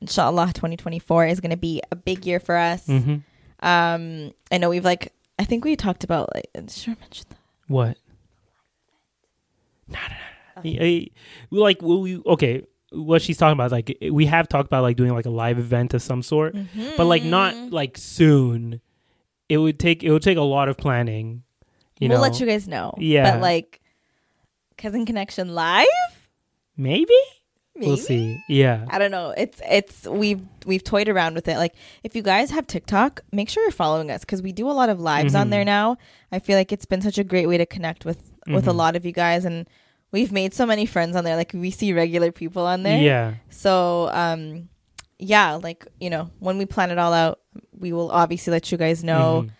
inshallah 2024 is going to be a big year for us hmm um i know we've like i think we talked about like sure mention that What? No. no. Eh, Like, will we? Okay, what she's talking about, is, like, we have talked about like doing like a live event of some sort, but like not like soon. It would take it would take a lot of planning. You we'll know, let you guys know Yeah. but like cousin connection live maybe we'll see. Yeah, I don't know. It's it's we've we've toyed around with it. Like if you guys have TikTok, make sure you're following us because we do a lot of lives on Mhm. there now. I feel like it's been such a great way to connect with with a Mhm. lot of you guys, and we've made so many friends on there. Like we see regular people on there. yeah. So um, yeah, like you know, when we plan it all out, we will obviously let you guys know. Mhm.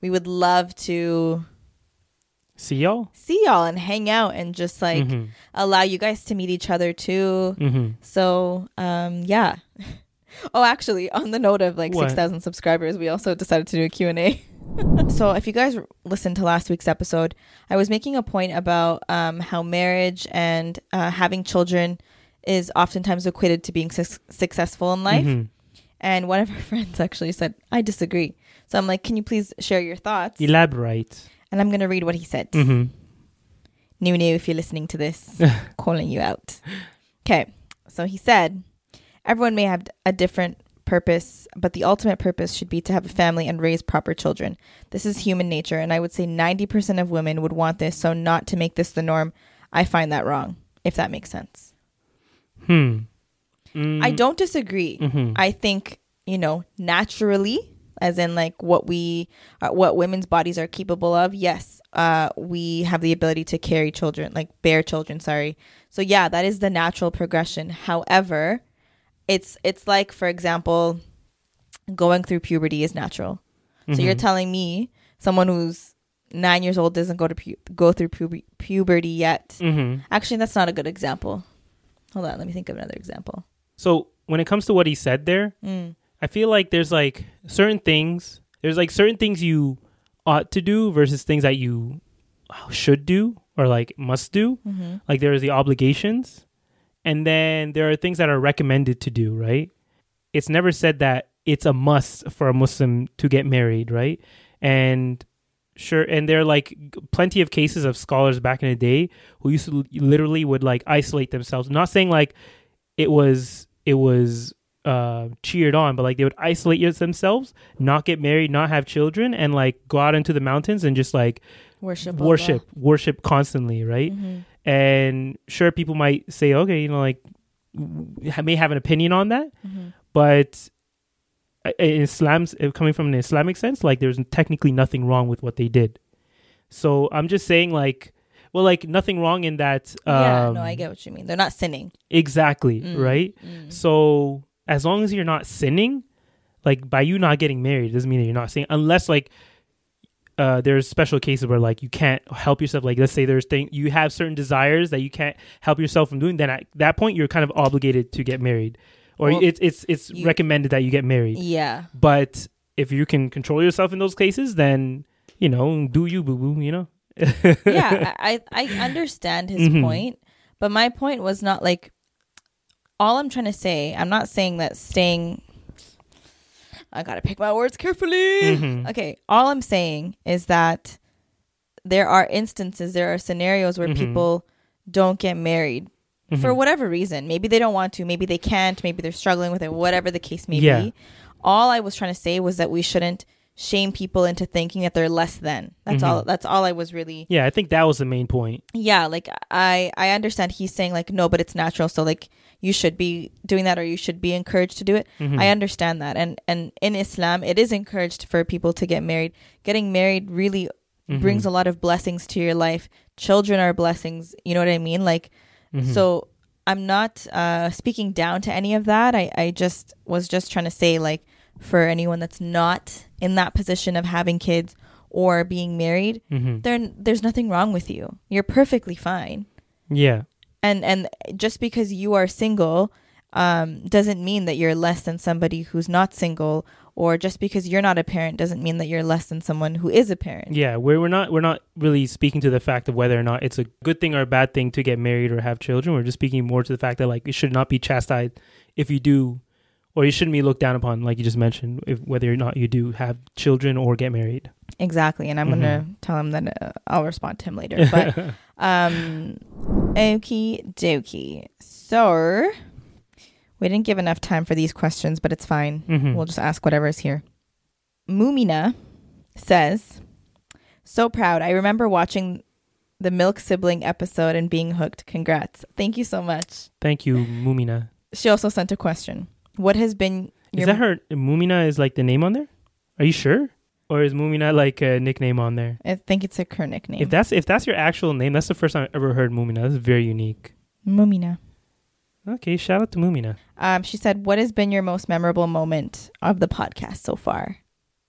We would love to See y'all. see y'all and hang out and just like Mhm. allow you guys to meet each other too. Mhm. So, um, yeah. (laughs) Oh, actually, on the note of like What? 6,000 subscribers, we also decided to do a Q&A. (laughs) so, if you guys listened to last week's episode, I was making a point about um, how marriage and uh, having children is oftentimes equated to being su- successful in life. Mhm. And one of (laughs) our friends actually said, I disagree. So, I'm like, can you please share your thoughts? Elaborate. And I'm going to read what he said. hmm New New, if you're listening to this, (laughs) calling you out. Okay, so he said, everyone may have a different purpose, but the ultimate purpose should be to have a family and raise proper children. This is human nature, and I would say 90% of women would want this, so not to make this the norm, I find that wrong, if that makes sense. Hmm. Mm. I don't disagree. Mhm. I think, you know, naturally, as in like what we, uh, what women's bodies are capable of, yes, uh, we have the ability to carry children, like bear children, sorry. So yeah, that is the natural progression. However, it's, it's like, for example, going through puberty is natural. So you're Mhm. telling me someone who's nine years old doesn't go to pu- go through pu- puberty yet. Mhm. Actually, that's not a good example. Hold on, let me think of another example. So when it comes to what he said there, Mm. I feel like there's like certain things. There's like certain things you ought to do versus things that you should do or like must do. Mm-hmm. Like there's the obligations, and then there are things that are recommended to do. Right? It's never said that it's a must for a Muslim to get married. Right? And sure, and there are like plenty of cases of scholars back in the day who used to literally would like isolate themselves. not saying like it was it was uh cheered on but like they would isolate themselves not get married not have children and like go out into the mountains and just like Worship. worship worship constantly right Mm-hmm. And sure people might say okay you know like may have an opinion on that Mm-hmm. but uh, in islam's uh, coming from an islamic sense like there's technically nothing wrong with what they did so i'm just saying like well like nothing wrong in that um, yeah, no, I get what you mean. They're not sinning. exactly Mm. right Mm. so as long as you're not sinning, like by you not getting married doesn't mean that you're not sinning unless like uh, there's special cases where like you can't help yourself. Like let's say there's thing you have certain desires that you can't help yourself from doing. Then at that point you're kind of obligated to get married, or Well, it's it's it's you- recommended that you get married. Yeah. But if you can control yourself in those cases, then you know do you boo boo. You know. (laughs) yeah, I I understand his Mhm. point, but my point was not like all I'm trying to say. I'm not saying that staying. I gotta pick my words carefully. Mhm. Okay, all I'm saying is that there are instances, there are scenarios where Mhm. people don't get married for whatever reason. Maybe they don't want to, maybe they can't, maybe they're struggling with it, whatever the case may Yeah. be. All I was trying to say was that we shouldn't shame people into thinking that they're less than. That's all that's all I was really Yeah, I think that was the main point. yeah like i i understand he's saying like no but it's natural so like you should be doing that or you should be encouraged to do it. Mm-hmm. I understand that. And and in islam it is encouraged for people to get married. Getting married really mm-hmm. brings a lot of blessings to your life. Children are blessings. You know what i mean? Like mm-hmm. so i'm not uh speaking down to any of that. I i just was just trying to say like for anyone that's not in that position of having kids or being married there there's nothing wrong with you. You're perfectly fine. Yeah. And and just because you are single um, doesn't mean that you're less than somebody who's not single or just because you're not a parent doesn't mean that you're less than someone who is a parent Yeah, we're we're not we're not really speaking to the fact of whether or not it's a good thing or a bad thing to get married or have children. We're just speaking more to the fact that like it should not be chastised if you do, or you shouldn't be looked down upon, like you just mentioned, if whether or not you do have children or get married. exactly and i'm gonna tell him that uh, i'll respond to him later (laughs) but um okie dokie. So we didn't give enough time for these questions but it's fine. Mhm. we'll just ask whatever is here. Mumina says so proud. I remember watching the milk sibling episode and being hooked. Congrats. Thank you so much. Thank you, Mumina. she also sent a question what has been Is that her? Mumina is like the name on there? Are you sure? Or is Mumina like a nickname on there? i think it's a her nickname If that's if that's your actual name, that's the first time I've ever heard Mumina. That's very unique. mumina Okay, shout out to Mumina. um, she said what has been your most memorable moment of the podcast so far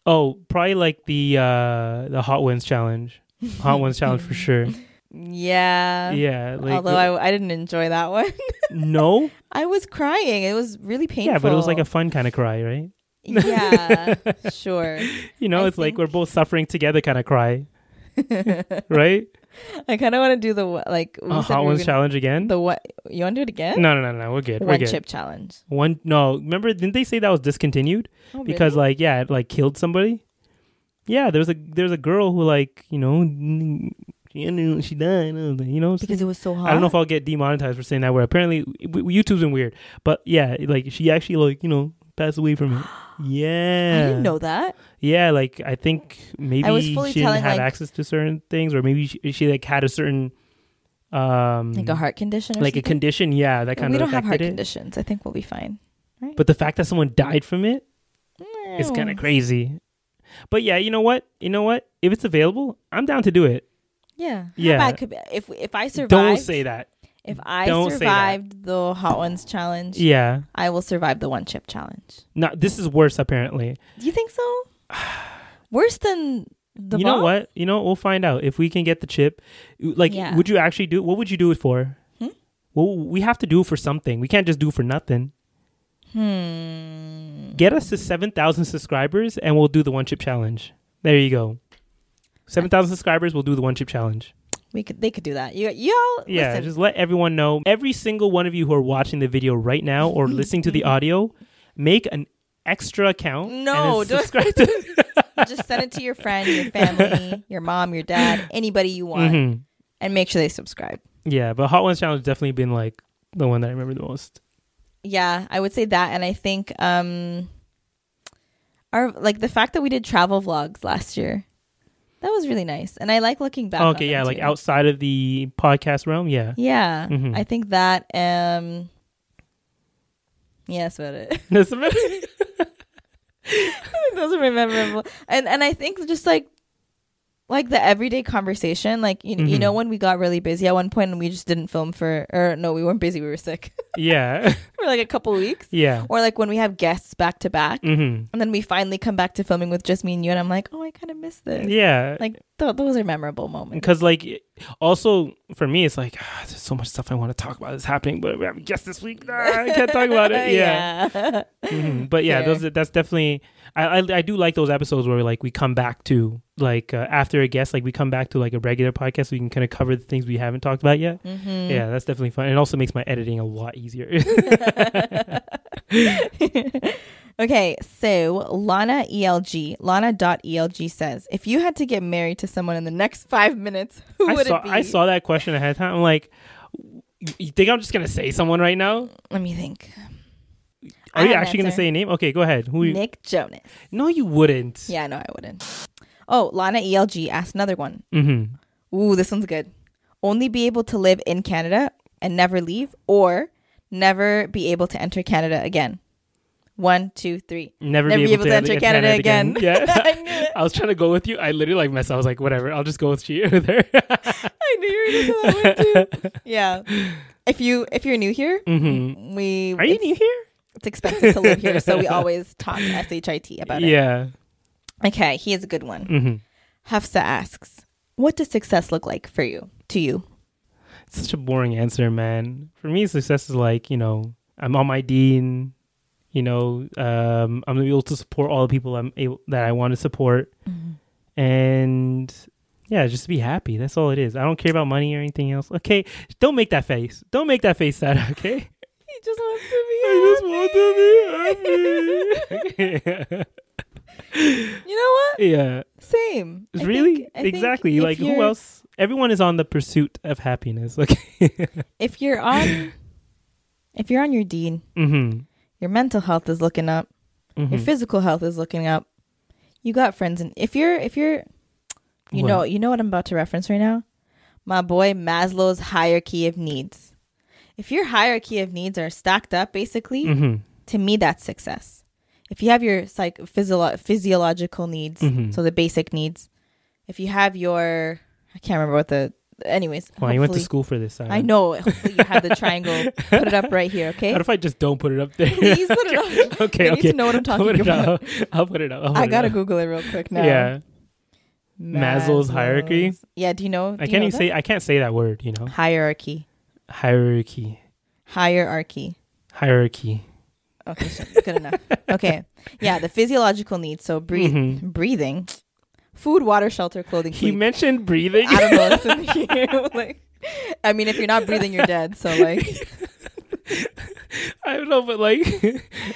Oh, probably like the uh the Hot Ones challenge. Hot Ones challenge for (laughs) sure. Yeah Yeah, like although I, I didn't enjoy that one (laughs) no, i was crying it was really painful yeah, but it was like a fun kind of cry, right? yeah (laughs) sure You know, I it's like we're both suffering together kind of cry, (laughs) right? I kind of want to do the like we said Hot we Ones gonna- challenge again? The what? You want to do it again? no, no, no, no. We're good. we're good. chip challenge. One. No, remember? Didn't they say that was discontinued Oh, because really? like yeah, it like killed somebody? Yeah, there was a there's a girl who like you know she ended- she died. You know, because it was so hot. I don't know if I'll get demonetized for saying that word. Apparently, YouTube's been weird, but yeah, like she actually like you know passed away from it. (gasps) Yeah, I didn't know that. Yeah, like I think maybe was she didn't telling, have like- access to certain things, or maybe she, she like had a certain um Like a heart condition. Or like a condition. Yeah, that kind we of don't have heart it. conditions. I think we'll be fine. Right? But the fact that someone died from it, it is kind of crazy. But yeah, you know what? You know what? If it's available, I'm down to do it. Yeah. Yeah. How bad could be? If if I survived, Don't say that. If I Don't survived the hot ones challenge, Yeah. I will survive the one chip challenge. No, this is worse apparently. Do you think so? (sighs) Worse than the you know what? You know, we'll find out if we can get the chip. Like, Yeah. would you actually do? What would you do it for? Hmm? Well, we have to do it for something. We can't just do it for nothing. Hmm. Get us to seven thousand subscribers, and we'll do the one chip challenge. There you go. Seven thousand subscribers, we'll do the one chip challenge. We could. They could do that. You y'all. Yeah, listen, just let everyone know. Every single one of you who are watching the video right now or listening to the (laughs) audio, make an extra account. No, (laughs) subscribe to. (laughs) just send it to your friend, your family, your mom, your dad, anybody you want, Mhm. and make sure they subscribe. Yeah, but Hot Ones challenge has definitely been like the one that I remember the most. Yeah, I would say that, and I think um, our like the fact that we did travel vlogs last year, that was really nice, and I like looking back. on okay, yeah, like too. outside of the podcast realm, yeah. Yeah, Mhm. I think that. Um, yeah, that's about it. (laughs) That's about it. (laughs) Those are memorable, and and I think just like like the everyday conversation, like you, you Mhm. know when we got really busy at one point and we just didn't film for, or no, we weren't busy, we were sick (laughs) yeah, for like a couple weeks, yeah. or like when we have guests back to back, hmm and then we finally come back to filming with just me and you, and I'm like, oh, I kind of miss this. Yeah, Like th- those are memorable moments. because like also for me, it's like ah, there's so much stuff I want to talk about that's happening, but we have a guest this week. Nah, I can't talk about it. (laughs) Yeah, yeah. (laughs) Mhm. but yeah, Fair. those that's definitely. I, I I do like those episodes where like we come back to like uh, after a guest, like we come back to like a regular podcast, so we can kind of cover the things we haven't talked about yet. Mhm. Yeah, that's definitely fun. It also makes my editing a lot easier. (laughs) okay, so Lana ELG, Lana.elg says, if you had to get married to someone in the next five minutes, (laughs) who I would saw it be? I saw that question ahead of time. I'm like, You think I'm just gonna say someone right now? Let me think. Are I you actually gonna say a name? Okay, go ahead. Who? You? Nick Jonas. No, you wouldn't. Yeah, no, I wouldn't. Oh, Lana ELG asked another one. Mm-hmm. Ooh, this one's good. Only be able to live in Canada and never leave, or never be able to enter Canada again. One, two, three. Never, Never be able, to, enter Canada again. Yeah. (laughs) I. I was trying to go with you. I literally like myself. I was like, whatever. I'll just go with you (laughs) there. (laughs) I knew you were gonna that one too. Yeah. If you if you're new here, mm-hmm. we Are you new here? It's expensive to live here, so we always talk shit about it. Yeah. Okay, he here's a good one. Mm-hmm. Hafsa asks, "What does success look like for you? To you?" It's such a boring answer, man. For me, success is like you know, I'm on my deen. You know, um, I'm gonna be able to support all the people I'm able that I want to support, and yeah, just be happy. That's all it is. I don't care about money or anything else. Okay, don't make that face. Don't make that face, sad. (laughs) Okay. He just wants to be. I just want to be happy. (laughs) You know what? (laughs) yeah, Same. Really, think- exactly. Like who else? Everyone is on the pursuit of happiness. Okay. If you're on, if you're on your deen, mm-hmm. Your mental health is looking up. Your physical health is looking up. You got friends, and if you're if you're, you What? know you know what I'm about to reference right now. My boy Maslow's hierarchy of needs. If your hierarchy of needs are stacked up, basically, Mm-hmm. to me that's success. If you have your psych physio- physiological needs, Mhm. so the basic needs. If you have your, I can't remember what the. Anyways, Well, you went to school for this. Simon. I know. Hopefully, you have the triangle. (laughs) Put it up right here, okay? What if I just don't put it up there? Please put it (laughs) up. okay, I need okay. to know what I'm I'll put talking it about. up. I'll put it up. Put I gotta up. Google it real quick now. Yeah, Maslow's hierarchy? Yeah. Do you know? do I can't know even say. I can't say that word. You know, hierarchy. hierarchy, Hierarchy. hierarchy. Okay, so good enough. Okay, (laughs) yeah, the physiological needs. So breathe, Mhm. breathing, food, water, shelter, clothing, He sleep. mentioned breathing. I don't know. That's in (laughs) here. (laughs) like, I mean, if you're not breathing, you're dead. So like, (laughs) I don't know, but like,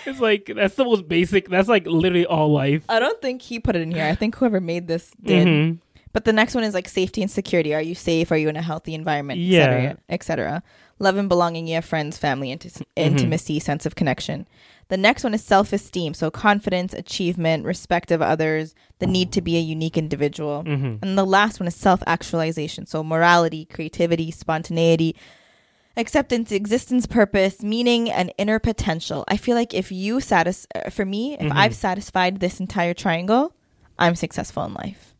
it's like that's the most basic. That's like literally all life. I don't think he put it in here. I think whoever made this did. Mhm. But the next one is like safety and security. Are you safe? Are you in a healthy environment? Yeah. etc. et cetera. Love and belonging. You have friends, family, inti- intimacy, sense of connection. The next one is self esteem. So confidence, achievement, respect of others, the need to be a unique individual. Mhm. And the last one is self actualization. So morality, creativity, spontaneity, acceptance, existence, purpose, meaning, and inner potential. I feel like if you satis, uh, for me, if Mhm. I've satisfied this entire triangle, I'm successful in life.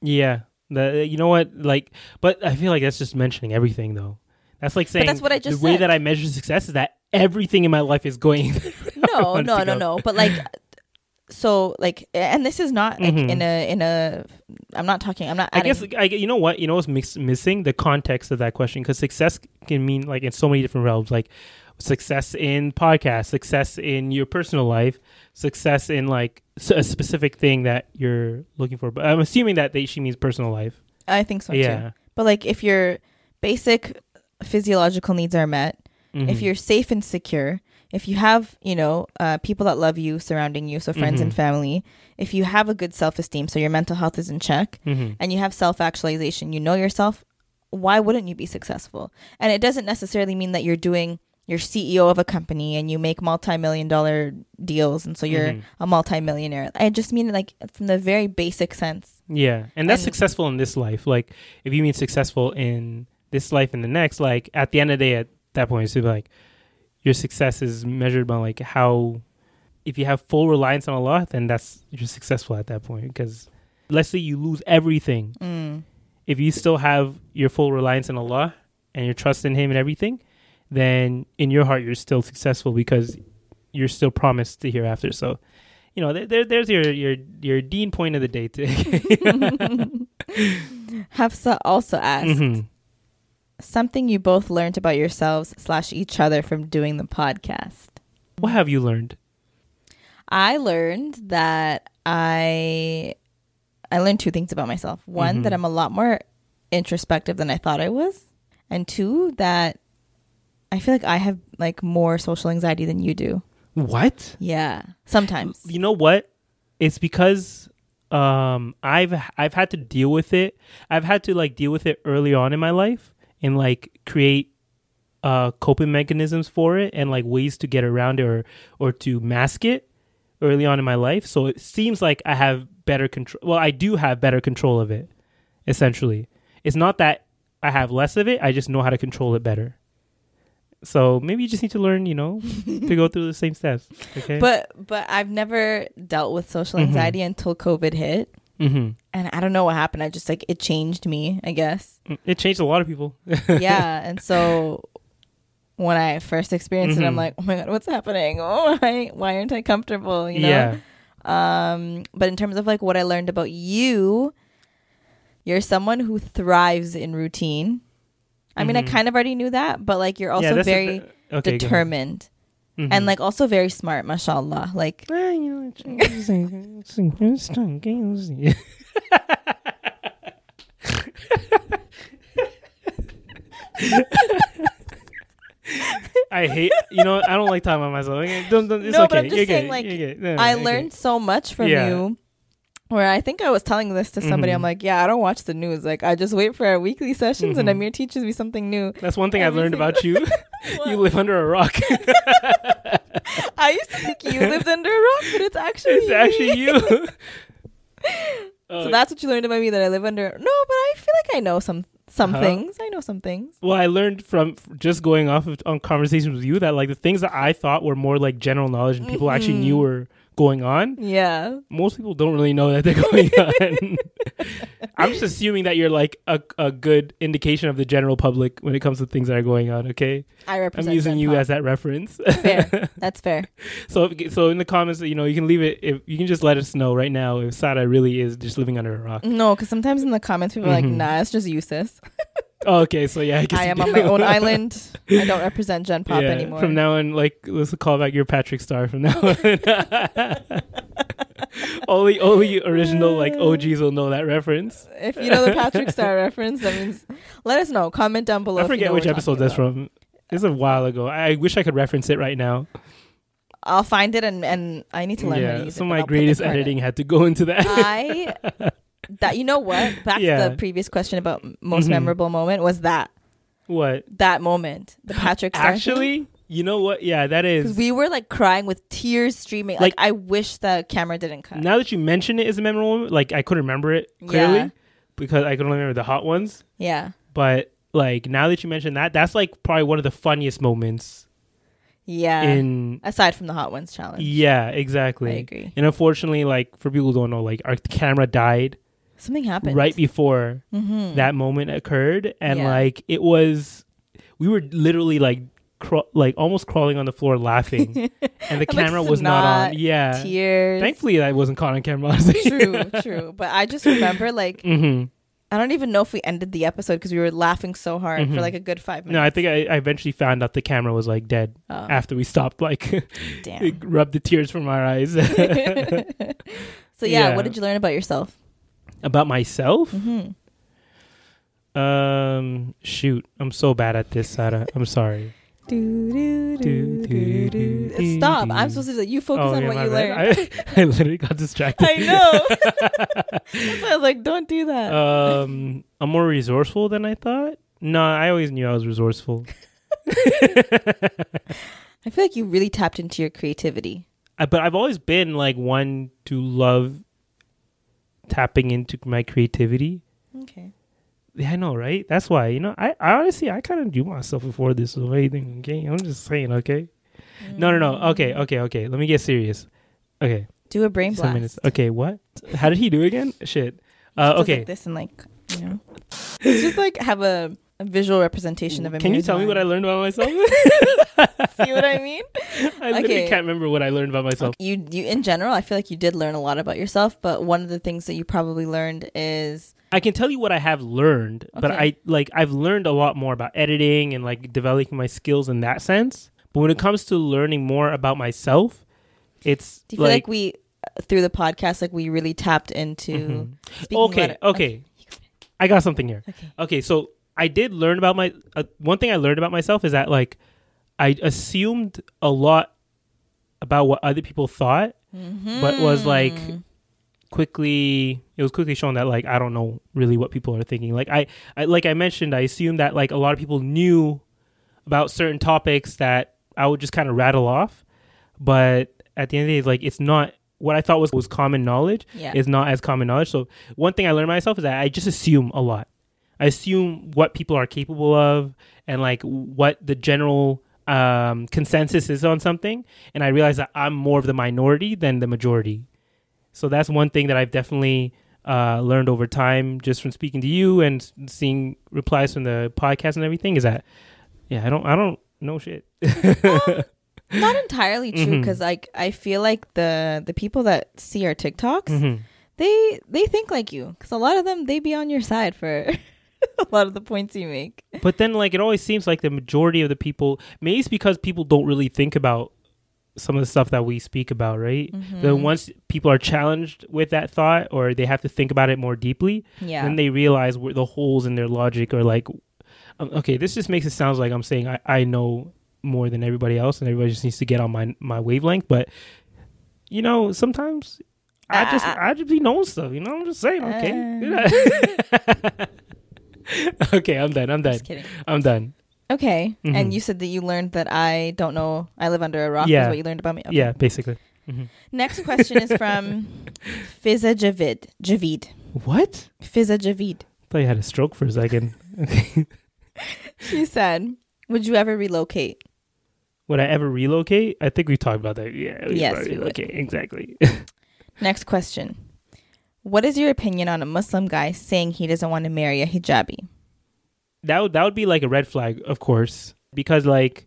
Yeah. The you know what like, but I feel like that's just mentioning everything though. That's like saying that's what I just the way that I measure success is that everything in my life is going. (laughs) No no no no. But like so like and this is not like Mhm. in a in a i'm not talking i'm not I guess I you know what you know what's mix, missing? The context of that question because success can mean like in so many different realms like success in podcast success in your personal life success in like a specific thing that you're looking for. But I'm assuming that they, she means personal life. I think so yeah. Too but like if your basic physiological needs are met if Mhm. you're safe and secure if you have you know uh, people that love you surrounding you so friends and Mhm. family if you have a good self-esteem so your mental health is in check Mhm. and you have self-actualization you know yourself why wouldn't you be successful and it doesn't necessarily mean that you're doing you're ceo of a company and you make multi-million dollar deals and so you're Mhm. a multi-millionaire i just mean it like from the very basic sense Yeah, and that's And- successful in this life. Like, if you mean successful in this life and the next, like at the end of the day, at that point, it's like your success is measured by like how. If you have full reliance on Allah, then that's you're successful at that point. Because let's say you lose everything, mm. if you still have your full reliance on Allah and your trust in Him and everything, then in your heart you're still successful because you're still promised the hereafter. So, you know, there, there there's your your your deen point of the day. Today. (laughs) hafsa also asked Mhm. Something you both learned about yourselves slash each other from doing the podcast What have you learned? I learned that I I learned two things about myself. One Mhm. that I'm a lot more introspective than I thought I was, and two that I feel like I have like more social anxiety than you do. What? Yeah, sometimes. You know what? It's because um I've I've had to deal with it. I've had to like deal with it early on in my life and like create uh coping mechanisms for it and like ways to get around it or or to mask it early on in my life. So it seems like I have better control. Well, I do have better control of it. Essentially, it's not that I have less of it. I just know how to control it better. So maybe you just need to learn, you know, (laughs) to go through the same steps. Okay. But but I've never dealt with social Mhm. anxiety until COVID hit. Hmm And I don't know what happened. I just like it changed me, I guess. it changed a lot of people. (laughs) yeah. (laughs) And so when I first experienced it, I'm Mhm. like, oh my God, what's happening? (laughs) Oh, why, why aren't I comfortable? You know? Yeah. Um, but in terms of like what I learned about you, you're someone who thrives in routine. I mean, I Mhm. kind of already knew that, but like you're also the very okay, determined Mhm. and like also very smart, mashallah. Like (laughs) you know, it's- it's- it's- it's- I hate you know I don't like talking about myself. Okay, don't, don't, it's No, okay. but I'm just You're saying, good. like, No, I okay. learned so much from Yeah. you. Where I think I was telling this to somebody, Mhm. I'm like, yeah, I don't watch the news. Like, I just wait for our weekly sessions, and Mhm. Amir teaches me something new. That's one thing I've learned about you. (laughs) (laughs) you live under a rock. (laughs) I used to think you lived under a rock, but it's actually it's actually you. (laughs) (laughs) So Uh, that's what you learned about me that I live under. No, but I feel like I know some some Uh-huh. things. I know some things. well, I learned from just going off of on conversations with you that like the things that I thought were more like general knowledge and people actually Mhm. knew were going on. Yeah. most people don't really know that they're (laughs) going on. (laughs) I'm just assuming that you're like a, a good indication of the general public when it comes to things that are going on. Okay, I represent I'm using you Pop. as that reference. fair. (laughs) That's fair. so, if- so in the comments, you know, you can leave it. If you can just let us know right now if Sara really is just living under a rock. No, because sometimes in the comments people are like, Mhm. "Nah, it's just useless. Oh, okay, so yeah, I, guess I am on my own (laughs) island. I don't represent Gen Pop Yeah, anymore." From now on, like let's call back your Patrick Star from now on. (laughs) only only original like OGs will know that reference. if you know the Patrick Star (laughs) reference, that means let us know. Comment down below. I if you forget know which episode that's about. from. It's a while ago. I wish I could reference it right now. I'll find it and and I need to learn Yeah, use it. some of my I'll put the greatest part in. editing had to go into that. I that you know what? (laughs) Back Yeah. to the previous question about most Mhm. memorable moment was that what? that moment, the Patrick Actually, you know what? Yeah, that is. we were like crying with tears streaming. Like, Like- I wish the camera didn't cut. now that you mention it as a memorable moment, like I couldn't remember it clearly Yeah. because I could only remember the hot ones. Yeah, But like now that you mention that, that's like probably one of the funniest moments yeah. in. Aside from the hot ones challenge, Yeah, exactly. I agree. And unfortunately, like for people who don't know, like our camera died Something happened right before Mhm. that moment occurred and Yeah. like it was we were literally like craw- like almost crawling on the floor laughing (laughs) and the And, like, camera was not on yeah tears. thankfully I wasn't caught on camera (laughs) honestly. true, true. But I just remember like Mm-hmm. I don't even know if we ended the episode because we were laughing so hard for Mhm. like a good five minutes. no i think I, I eventually found out the camera was like dead Oh, after we stopped like (laughs) damn. rubbed the tears from our eyes so yeah, Yeah. what did you learn about yourself? About myself hmm um shoot i'm so bad at this Sara. i'm sorry Do, do, Do, Stop! I'm supposed to let you focus oh, on yeah, what you learned. I, (laughs) I literally got distracted I know. (laughs) I was like, don't do that. um i'm more resourceful than i thought no i always knew i was resourceful (laughs) I feel like you really tapped into your creativity. I, but i've always been like one to love tapping into my creativity. Okay. yeah i know right? That's why you know i, I honestly i kind of do myself before this or anything okay i'm just saying okay? No no no. Okay okay okay. Let me get serious. Okay. Do a brain blast. minutes. Okay what? How did he do again? Shit. Uh, okay. Like this and like you know, it's just like have a, a visual representation of a. can you tell me what i learned about myself (laughs) See what I mean? (laughs) I literally can't remember what I learned about myself. You you in general, I feel like you did learn a lot about yourself, but one of the things that you probably learned is I can tell you what I have learned, but I like I've learned a lot more about editing and like developing my skills in that sense. But when it comes to learning more about myself, it's do you feel like, like, we uh, through the podcast like we really tapped into Mhm. speaking okay, it- okay, I got something here. Okay. Okay, so I did learn about my uh, one thing I learned about myself is that like I assumed a lot about what other people thought, but was like Mhm. quickly it was quickly shown that like I don't know really what people are thinking. Like I, I like I mentioned, I assumed that like a lot of people knew about certain topics that I would just kind of rattle off, but at the end of the day, like it's not what I thought was was common knowledge Yeah. is not as common knowledge. So one thing I learned myself is that I just assume a lot. I assume what people are capable of and like what the general um, consensus is on something, and I realize that I'm more of the minority than the majority. So that's one thing that I've definitely uh, learned over time, just from speaking to you and seeing replies from the podcast and everything. Is that yeah, I don't I don't know shit. Not (laughs) entirely true because like I feel like the the people that see our TikToks, Mhm. they they think like you because a lot of them they be on your side for (laughs) a lot of the points you make. (laughs) But then, like, it always seems like the majority of the people, maybe it's because people don't really think about some of the stuff that we speak about, right? Mm-hmm. Then once people are challenged with that thought or they have to think about it more deeply, Yeah. then they realize where the holes in their logic are like, um, okay, this just makes it sound like I'm saying I, I know more than everybody else and everybody just needs to get on my my wavelength. But, you know, sometimes I just, Uh, I just be knowing stuff, you know? I'm just saying, okay. (laughs) (laughs) okay, I'm done. I'm done. Just kidding. I'm done. Okay. Mhm. And you said that you learned that I don't know. I live under a rock. Yeah. Is what you learned about me. Okay. Yeah, basically. hmm Next question is from (laughs) Fiza Javid. Javid. What? Fiza Javid. I thought you had a stroke for a second. (laughs) She said, "Would you ever relocate?" Would I ever relocate? I think we talked about that. Yeah. we Yes, probably- we would. Okay, exactly. Next question. What is your opinion on a Muslim guy saying he doesn't want to marry a hijabi? that would that would be like a red flag, of course, because like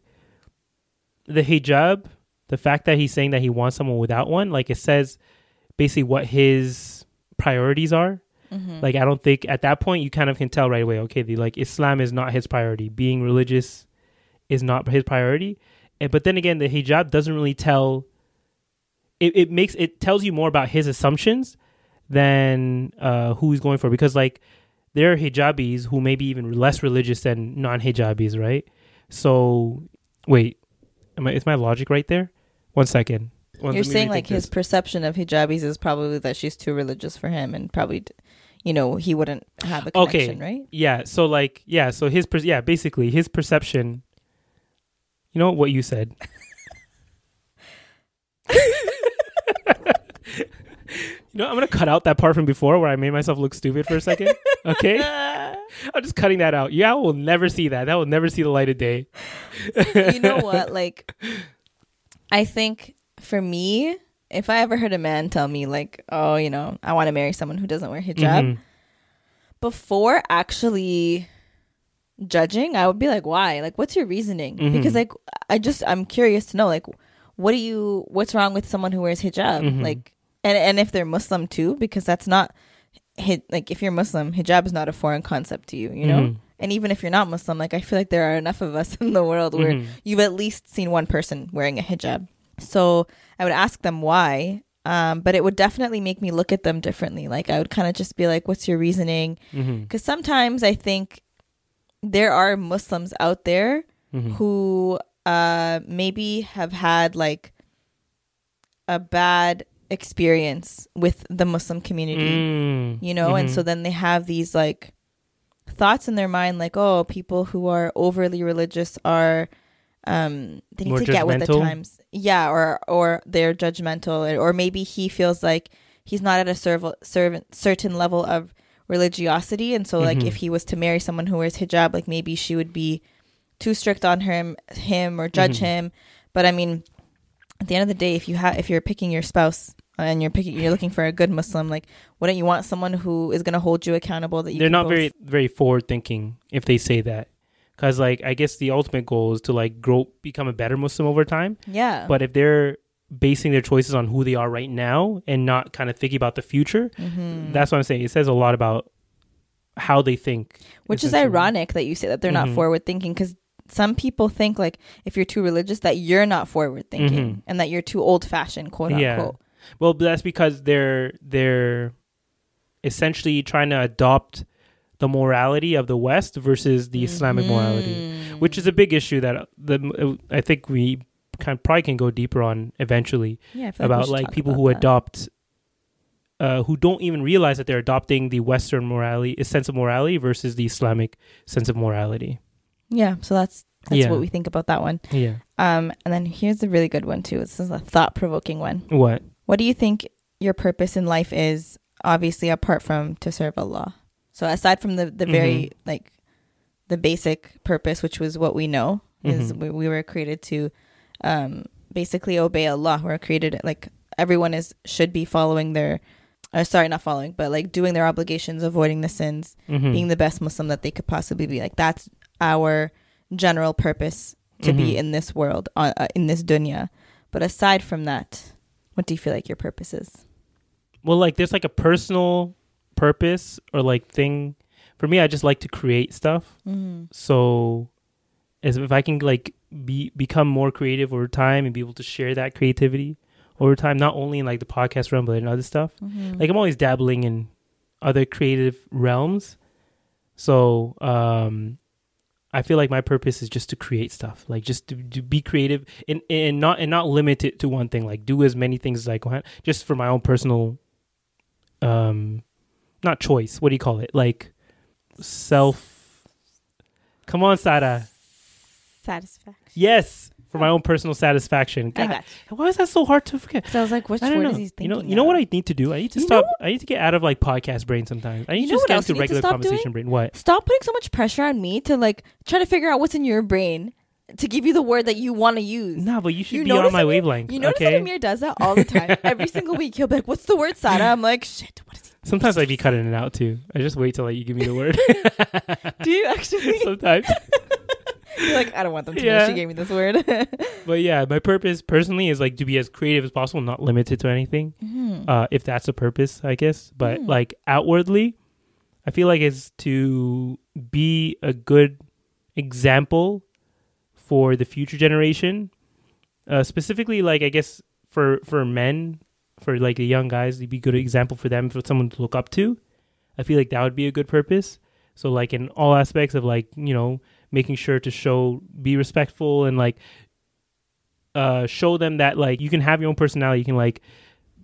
the hijab, the fact that he's saying that he wants someone without one, like it says basically what his priorities are. Mm-hmm. Like I don't think at that point you kind of can tell right away. Okay, the, like Islam is not his priority. Being religious is not his priority. And, but then again, the hijab doesn't really tell. It, it makes it tells you more about his assumptions than uh, who he's going for because like there are hijabis who may be even less religious than non-hijabis, right? So wait, am I, is my logic right there? One second. One- You're saying like his this. perception of hijabis is probably that she's too religious for him, and probably, you know, he wouldn't have a Okay. connection, right? Yeah. So like, yeah. So his, per- yeah, basically his perception. You know what you said. (laughs) you know, I'm gonna cut out that part from before where I made myself look stupid for a second. Okay, (laughs) I'm just cutting that out. Yeah, I will never see that. That will never see the light of day. you know (laughs) what? Like, I think for me, if I ever heard a man tell me like, "Oh, you know, I want to marry someone who doesn't wear hijab," Mhm. before actually judging, I would be like, "Why? Like, what's your reasoning?" Mhm. Because like, I just I'm curious to know like, what do you? What's wrong with someone who wears hijab? Mhm. Like, and and if they're Muslim too, because that's not. Like if you're Muslim, hijab is not a foreign concept to you, you know. Mhm. And even if you're not Muslim, like I feel like there are enough of us (laughs) in the world where Mhm. you've at least seen one person wearing a hijab. So I would ask them why, um, but it would definitely make me look at them differently. Like I would kind of just be like, "What's your reasoning?" Because sometimes I think there are Muslims out there Mhm. who uh, maybe have had like a bad experience with the Muslim community Mm. you know and Mhm. so then they have these like thoughts in their mind like oh people who are overly religious are um they need More to get with the times yeah or or they're judgmental or, maybe he feels like he's not at a serv- servant certain level of religiosity and so like Mhm. if he was to marry someone who wears hijab like maybe she would be too strict on him him or judge Mhm. him but i mean at the end of the day if you have if you're picking your spouse and you're picking you're looking for a good muslim like wouldn't you want someone who is going to hold you accountable that you they're not both- very very forward thinking if they say that because like i guess the ultimate goal is to like grow become a better muslim over time yeah but if they're basing their choices on who they are right now and not kind of thinking about the future Mhm. that's what i'm saying it says a lot about how they think which is ironic that you say that they're not Mhm. forward thinking because some people think like if you're too religious that you're not forward thinking Mhm. and that you're too old fashioned quote Yeah. Well that's because they're they're essentially trying to adopt the morality of the west versus the islamic morality Mm-hmm. which is a big issue that the i think we can probably can go deeper on eventually yeah I feel we about like talk people about who that. adopt uh, who don't even realize that they're adopting the western morality sense of morality versus the islamic sense of morality yeah so that's That's Yeah. what we think about that one. Yeah. Um, and then here's a really good one too. This is a thought provoking one. What? What do you think your purpose in life is? Obviously, apart from to serve Allah. So aside from the the very Mm-hmm. like the basic purpose, which was what we know, is Mhm. we, we were created to um, basically obey Allah. We're created like everyone is should be following their. Uh, sorry, not following, but like doing their obligations, avoiding the sins, Mhm. being the best Muslim that they could possibly be. Like that's our general purpose to be Mhm. in this world, uh, uh, in this dunya. But aside from that, what do you feel like your purpose is? well, like there's like a personal purpose or like thing. For me, I just like to create stuff. Mm-hmm. So, as if I can like be become more creative over time and be able to share that creativity over time, not only in like the podcast realm but in other stuff. Mm-hmm. Like I'm always dabbling in other creative realms. So, um, I feel like my purpose is just to create stuff, like just to, to be creative and and not and not limit it to one thing. Like do as many things as I can, just for my own personal, um, not choice. What do you call it? Like self. Come on, Sada. Satisfaction. Yes, for my oh. own personal satisfaction. God, why is that so hard to forget? So I was like, which don't word know. is he You know, you know what? I need to do? I need to You stop. I need to get out of like podcast brain sometimes. I need You to just get into regular conversation doing? brain. What? Stop putting so much pressure on me to like try to figure out what's in your brain to give you the word that you want to use. Nah, but you should You be on my Amir- wavelength. You notice okay. that Amir does that all the time. Every (laughs) single week, he'll be like, "What's the word, Sada?" I'm like, "Shit, what is he?" Sometimes I'd be cutting it out too. I just wait till like you give me the word. (laughs) Do you (laughs) actually? Sometimes, (laughs) You're like, I don't want them to know Yeah. she gave me this word. (laughs) but yeah, my purpose personally is like to be as creative as possible, not limited to anything. Mhm. Uh, if that's a purpose, I guess. But Mm. like outwardly, I feel like it's to be a good example for the future generation. Uh, specifically, like I guess for for men, for like the young guys, to be a good example for them, for someone to look up to. I feel like that would be a good purpose. So like in all aspects of like you know making sure to show be respectful and like uh show them that like you can have your own personality you can like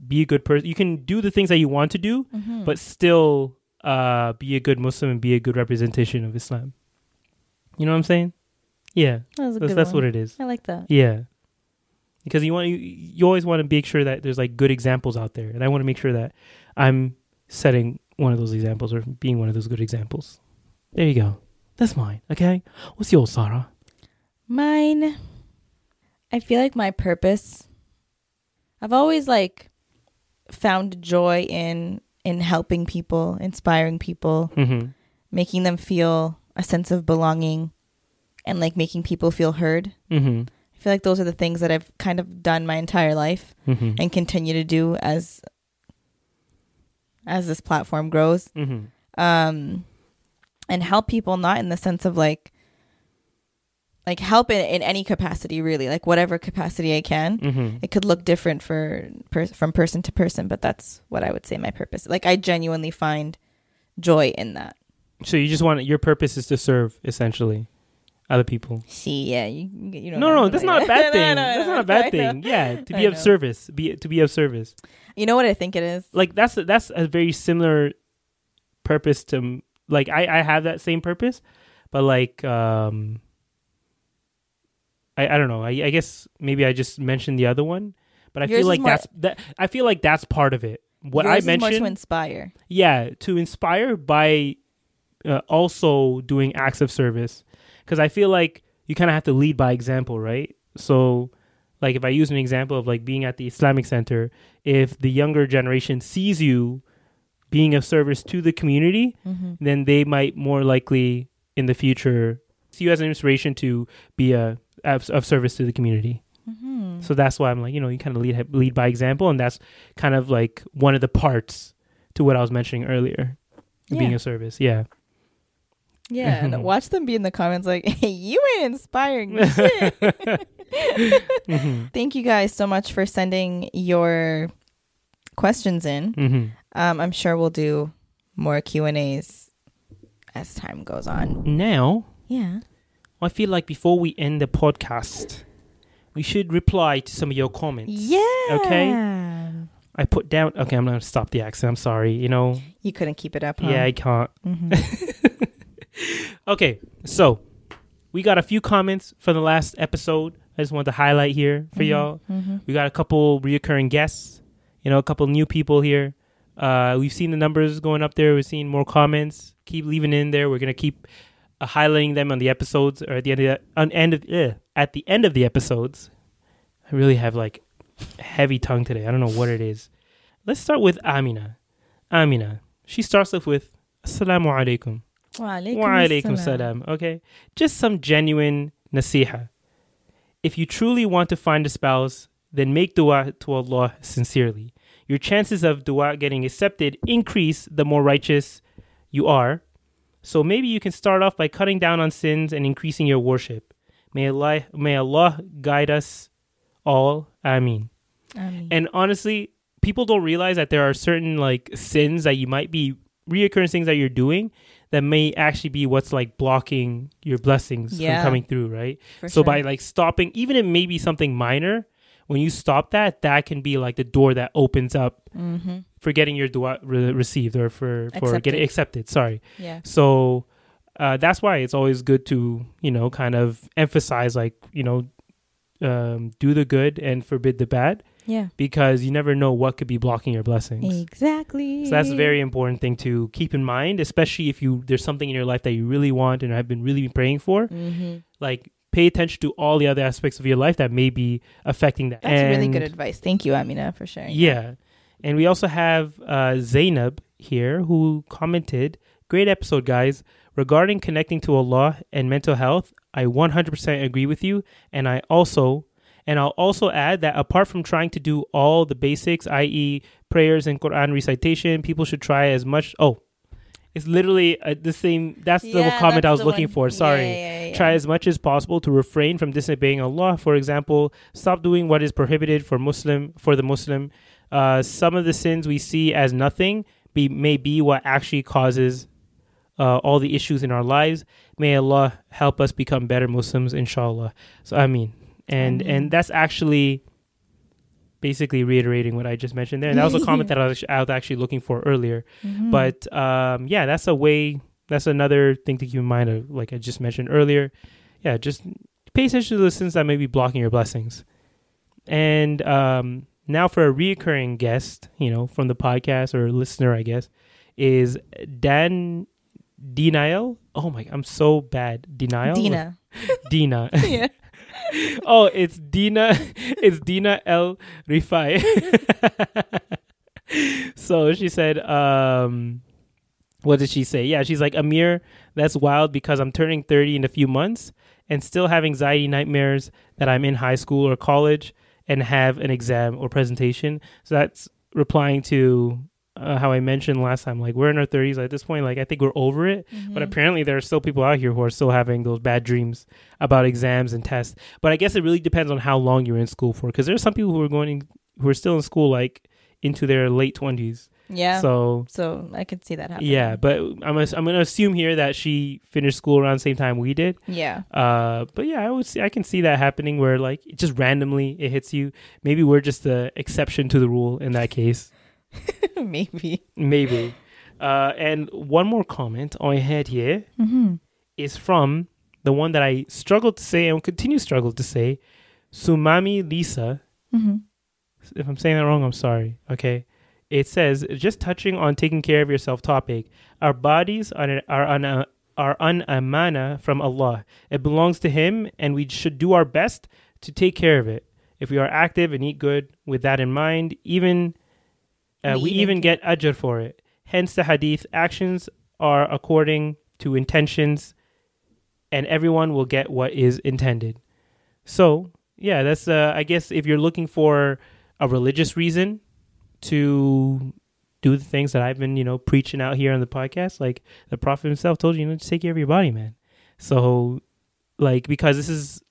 be a good person you can do the things that you want to do Mhm. but still uh be a good muslim and be a good representation of islam. You know what i'm saying? Yeah. That that's, that's what it is. I like that. yeah. Because you want you, you always want to make sure that there's like good examples out there and i want to make sure that i'm setting one of those examples or being one of those good examples. There you go that's mine okay what's yours Sara Mine, I feel like my purpose. I've always like found joy in in helping people, inspiring people, mm-hmm making them feel a sense of belonging, and like making people feel heard. mm-hmm I feel like those are the things that I've kind of done my entire life mm-hmm and continue to do as as this platform grows. mm-hmm um and help people not in the sense of like like help in, in any capacity really like whatever capacity i can mm-hmm it could look different for per, from person to person but that's what i would say my purpose like i genuinely find joy in that So you just want your purpose is to serve essentially other people. see yeah you, you don't No, know. (laughs) no, that's not a bad thing. no, that's no, not a bad thing. Yeah, to (laughs) be of service, be to be of service. you know what i think it is Like that's that's a very similar purpose to like I I have that same purpose, but like um I I don't know. I I guess maybe I just mentioned the other one, but I Yours feel like more- that's that I feel like that's part of it. What I mentioned to inspire yeah to inspire by uh, also doing acts of service because i feel like you kind of have to lead by example right so like if i use an example of like being at the islamic center if the younger generation sees you being of service to the community mm-hmm. then they might more likely in the future see you as an inspiration to be a of, of service to the community Mm-hmm. so that's why i'm like you know you kind of lead lead by example and that's kind of like one of the parts to what i was mentioning earlier being Yeah. of service yeah yeah and (laughs) watch them be in the comments like (laughs) hey you ain't inspiring me shit (laughs) hmm Thank you guys so much for sending your questions in. hmm Um, I'm sure we'll do more Q and A's as time goes on. now Yeah. i feel like before we end the podcast we should reply to some of your comments Yeah. Okay. i put down okay i'm gonna stop the accent i'm sorry you know You couldn't keep it up. Huh? yeah i can't Mhm. (laughs) okay so we got a few comments from the last episode. I just wanted to highlight here for y'all. We got a couple reoccurring guests, you know, a couple new people here. Uh, we've seen the numbers going up there. We've seen more comments. Keep leaving in there. We're gonna keep uh, highlighting them on the episodes or at the end of the, on end of uh, at the end of the episodes. I really have like heavy tongue today. I don't know what it is. Let's start with Amina. Amina. She starts off with Assalamu alaikum. Wa alaikum Wa alaikum assalam. salam. Okay. Just some genuine nasiha. If you truly want to find a spouse, then make dua to Allah sincerely. Your chances of dua getting accepted increase the more righteous you are. So maybe you can start off by cutting down on sins and increasing your worship. May Allah, may Allah guide us all. Ameen. Ameen. And honestly, people don't realize that there are certain like sins that you might be reoccurring things that you're doing that may actually be what's like blocking your blessings Yeah. from coming through, right? For so sure. by like stopping, even if it may be something minor, when you stop that, that can be like the door that opens up Mm-hmm. for getting your dua re- received or for for Accepted. getting accepted. Sorry. Yeah. So uh, that's why it's always good to you know kind of emphasize like you know um, do the good and forbid the bad Yeah. because you never know what could be blocking your blessings. Exactly. So that's a very important thing to keep in mind, especially if you there's something in your life that you really want and have been really praying for. Mm-hmm. Like pay attention to all the other aspects of your life that may be affecting that. That's really good advice. Thank you, Amina, for sharing. Yeah. And we also have uh, Zainab here who commented, Great episode, guys. Regarding connecting to Allah and mental health, I 100% agree with you. And I also, and I'll also add that apart from trying to do all the basics, i.e., prayers and Quran recitation, people should try as much. Oh, it's literally uh, the same. That's the Yeah, comment I was looking one. for. Sorry yeah, yeah, try as much as possible to refrain from disobeying Allah. For example, stop doing what is prohibited for Muslim for the Muslim. Uh, some of the sins we see as nothing be may be what actually causes uh, all the issues in our lives. May Allah help us become better Muslims, inshallah. So I mean, and and that's actually basically reiterating what I just mentioned there. And that was a comment (laughs) that I was, I was actually looking for earlier. Mhm. But um, yeah, that's a way. That's another thing to keep in mind. Of, like I just mentioned earlier, yeah, just pay attention to the sins that may be blocking your blessings. And um, now for a reoccurring guest, you know, from the podcast or listener, I guess, is Dan Denial. Oh my, I'm so bad. Denial. Dina. Dina. (laughs) yeah. (laughs) oh, it's Dina. (laughs) It's Dina El Rifai. (laughs) so she said, um, what did she say? Yeah, she's like, Amir, that's wild because I'm turning 30 in a few months and still have anxiety nightmares that I'm in high school or college and have an exam or presentation. So that's replying to uh, how I mentioned last time. Like, we're in our 30s at this point. Like, I think we're over it. Mm-hmm. But apparently, there are still people out here who are still having those bad dreams about exams and tests. But I guess it really depends on how long you're in school for. Because there's some people who are going, who are still in school like into their late 20s. Yeah. So, So I could see that happening. yeah, but I'm I'm gonna assume here that she finished school around the same time we did. Yeah. Uh, but yeah, I would see I can see that happening where like it just randomly it hits you. Maybe we're just the exception to the rule in that case. (laughs) Maybe. Maybe. Uh, and one more comment I had here Mm-hmm. is from the one that I struggled to say and continue to struggle to say, Sumami Lisa. Mm-hmm. If I'm saying that wrong, I'm sorry. Okay. It says, just touching on taking care of yourself topic. Our bodies are are an, uh, are an amana from Allah. It belongs to Him, and we should do our best to take care of it. If we are active and eat good with that in mind, even uh, We we, even even get ajr for it. Hence the hadith actions are according to intentions and everyone will get what is intended. So, yeah, that's uh I guess if you're looking for a religious reason to do the things that I've been, you know, preaching out here on the podcast, like the prophet himself told you, you know, just take care of your body, man. So, like because this is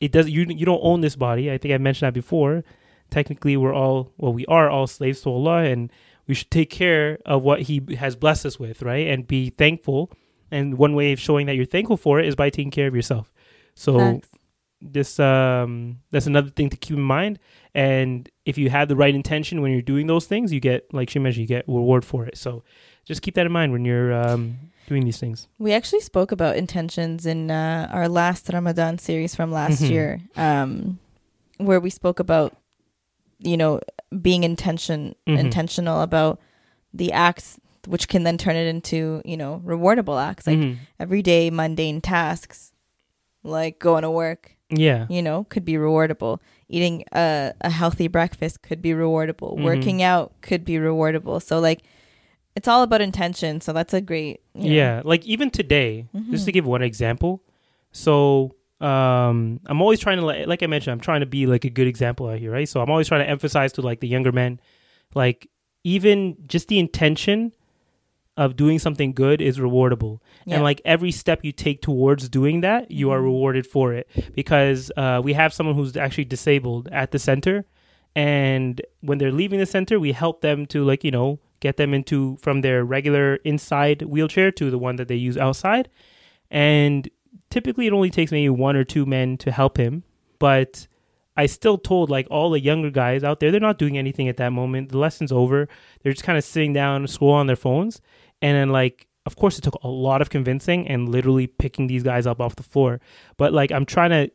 it does you you don't own this body. I think I mentioned that before. Technically, we're all well, we are all slaves to Allah, and we should take care of what He has blessed us with, right? And be thankful. And one way of showing that you're thankful for it is by taking care of yourself. So, Facts. this um that's another thing to keep in mind and if you have the right intention when you're doing those things you get like she mentioned you get reward for it so just keep that in mind when you're um doing these things We actually spoke about intentions in uh, our last Ramadan series from last Mhm. year, um, where we spoke about, you know, being intention Mhm. intentional about the acts, which can then turn it into, you know, rewardable acts like Mhm. everyday mundane tasks, like going to work. yeah You know, could be rewardable. Eating a, a healthy breakfast could be rewardable. Mhm. Working out could be rewardable. So like, it's all about intention. So that's a great. you know, Yeah, like even today, just to Mhm. give one example. So, um, I'm always trying to like, like I mentioned, I'm trying to be like a good example out here, right? So I'm always trying to emphasize to like the younger men, like even just the intention of doing something good is rewardable, Yeah. and like every step you take towards doing that, you are Mhm. rewarded for it because uh, we have someone who's actually disabled at the center, and when they're leaving the center, we help them to like you know get them into from their regular inside wheelchair to the one that they use outside. And typically it only takes maybe one or two men to help him, but I still told like all the younger guys out there, they're not doing anything at that moment. The lesson's over. They're just kind of sitting down, scroll on their phones, and then like of course it took a lot of convincing and literally picking these guys up off the floor. But like I'm trying to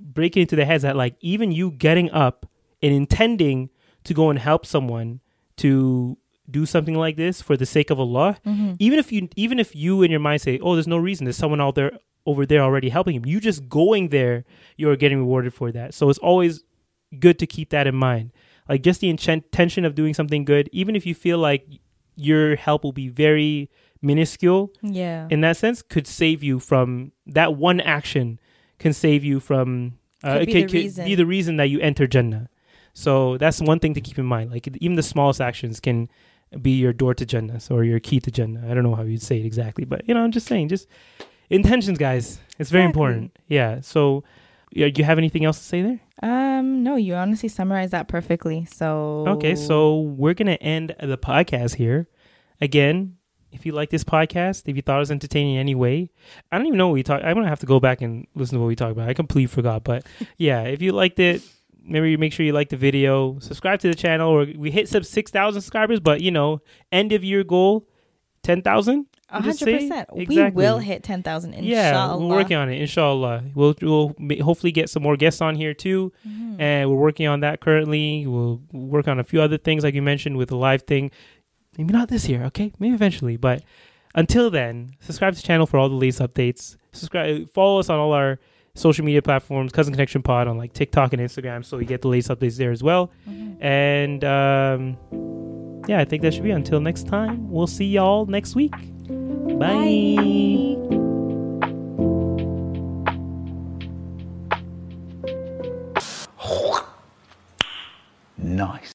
break it into their heads that like even you getting up and intending to go and help someone to do something like this for the sake of Allah, Mhm. even if you even if you in your mind say, "Oh, there's no reason. There's someone out there over there already helping him." You just going there, you're getting rewarded for that. So it's always good to keep that in mind. Like just the intention of doing something good, even if you feel like your help will be very minuscule Yeah. in that sense, could save you from that one action. Can save you from uh, Could it be could be the reason that you enter Jannah. So that's one thing to keep in mind. Like even the smallest actions can be your door to Jannah or your key to Jannah. I don't know how you'd say it exactly, but you know, I'm just saying, just intentions, guys. It's very Exactly. important. Yeah. So, yeah, do you have anything else to say there? Um, no, you honestly summarized that perfectly. So Okay, so we're gonna end the podcast here. Again, if you like this podcast, if you thought it was entertaining in any way, I don't even know what we talk. I'm gonna have to go back and listen to what we talked about. I completely forgot, but (laughs) yeah, if you liked it, maybe you make sure you like the video, subscribe to the channel. Or we hit sub six thousand subscribers, but you know, end of year goal, ten thousand. a hundred percent, we will hit ten thousand. Yeah, we're working on it. Inshallah, we'll we'll hopefully get some more guests on here too, Mm-hmm. and we're working on that currently. We'll work on a few other things like you mentioned with the live thing. Maybe not this year, okay? Maybe eventually, but until then, subscribe to the channel for all the latest updates. Subscribe, follow us on all our social media platforms, Cousin Connection Pod on like TikTok and Instagram, so you get the latest updates there as well. Mm-hmm. And um, yeah, I think that should be. Until next time, we'll see y'all next week. Bye. Bye. Nice.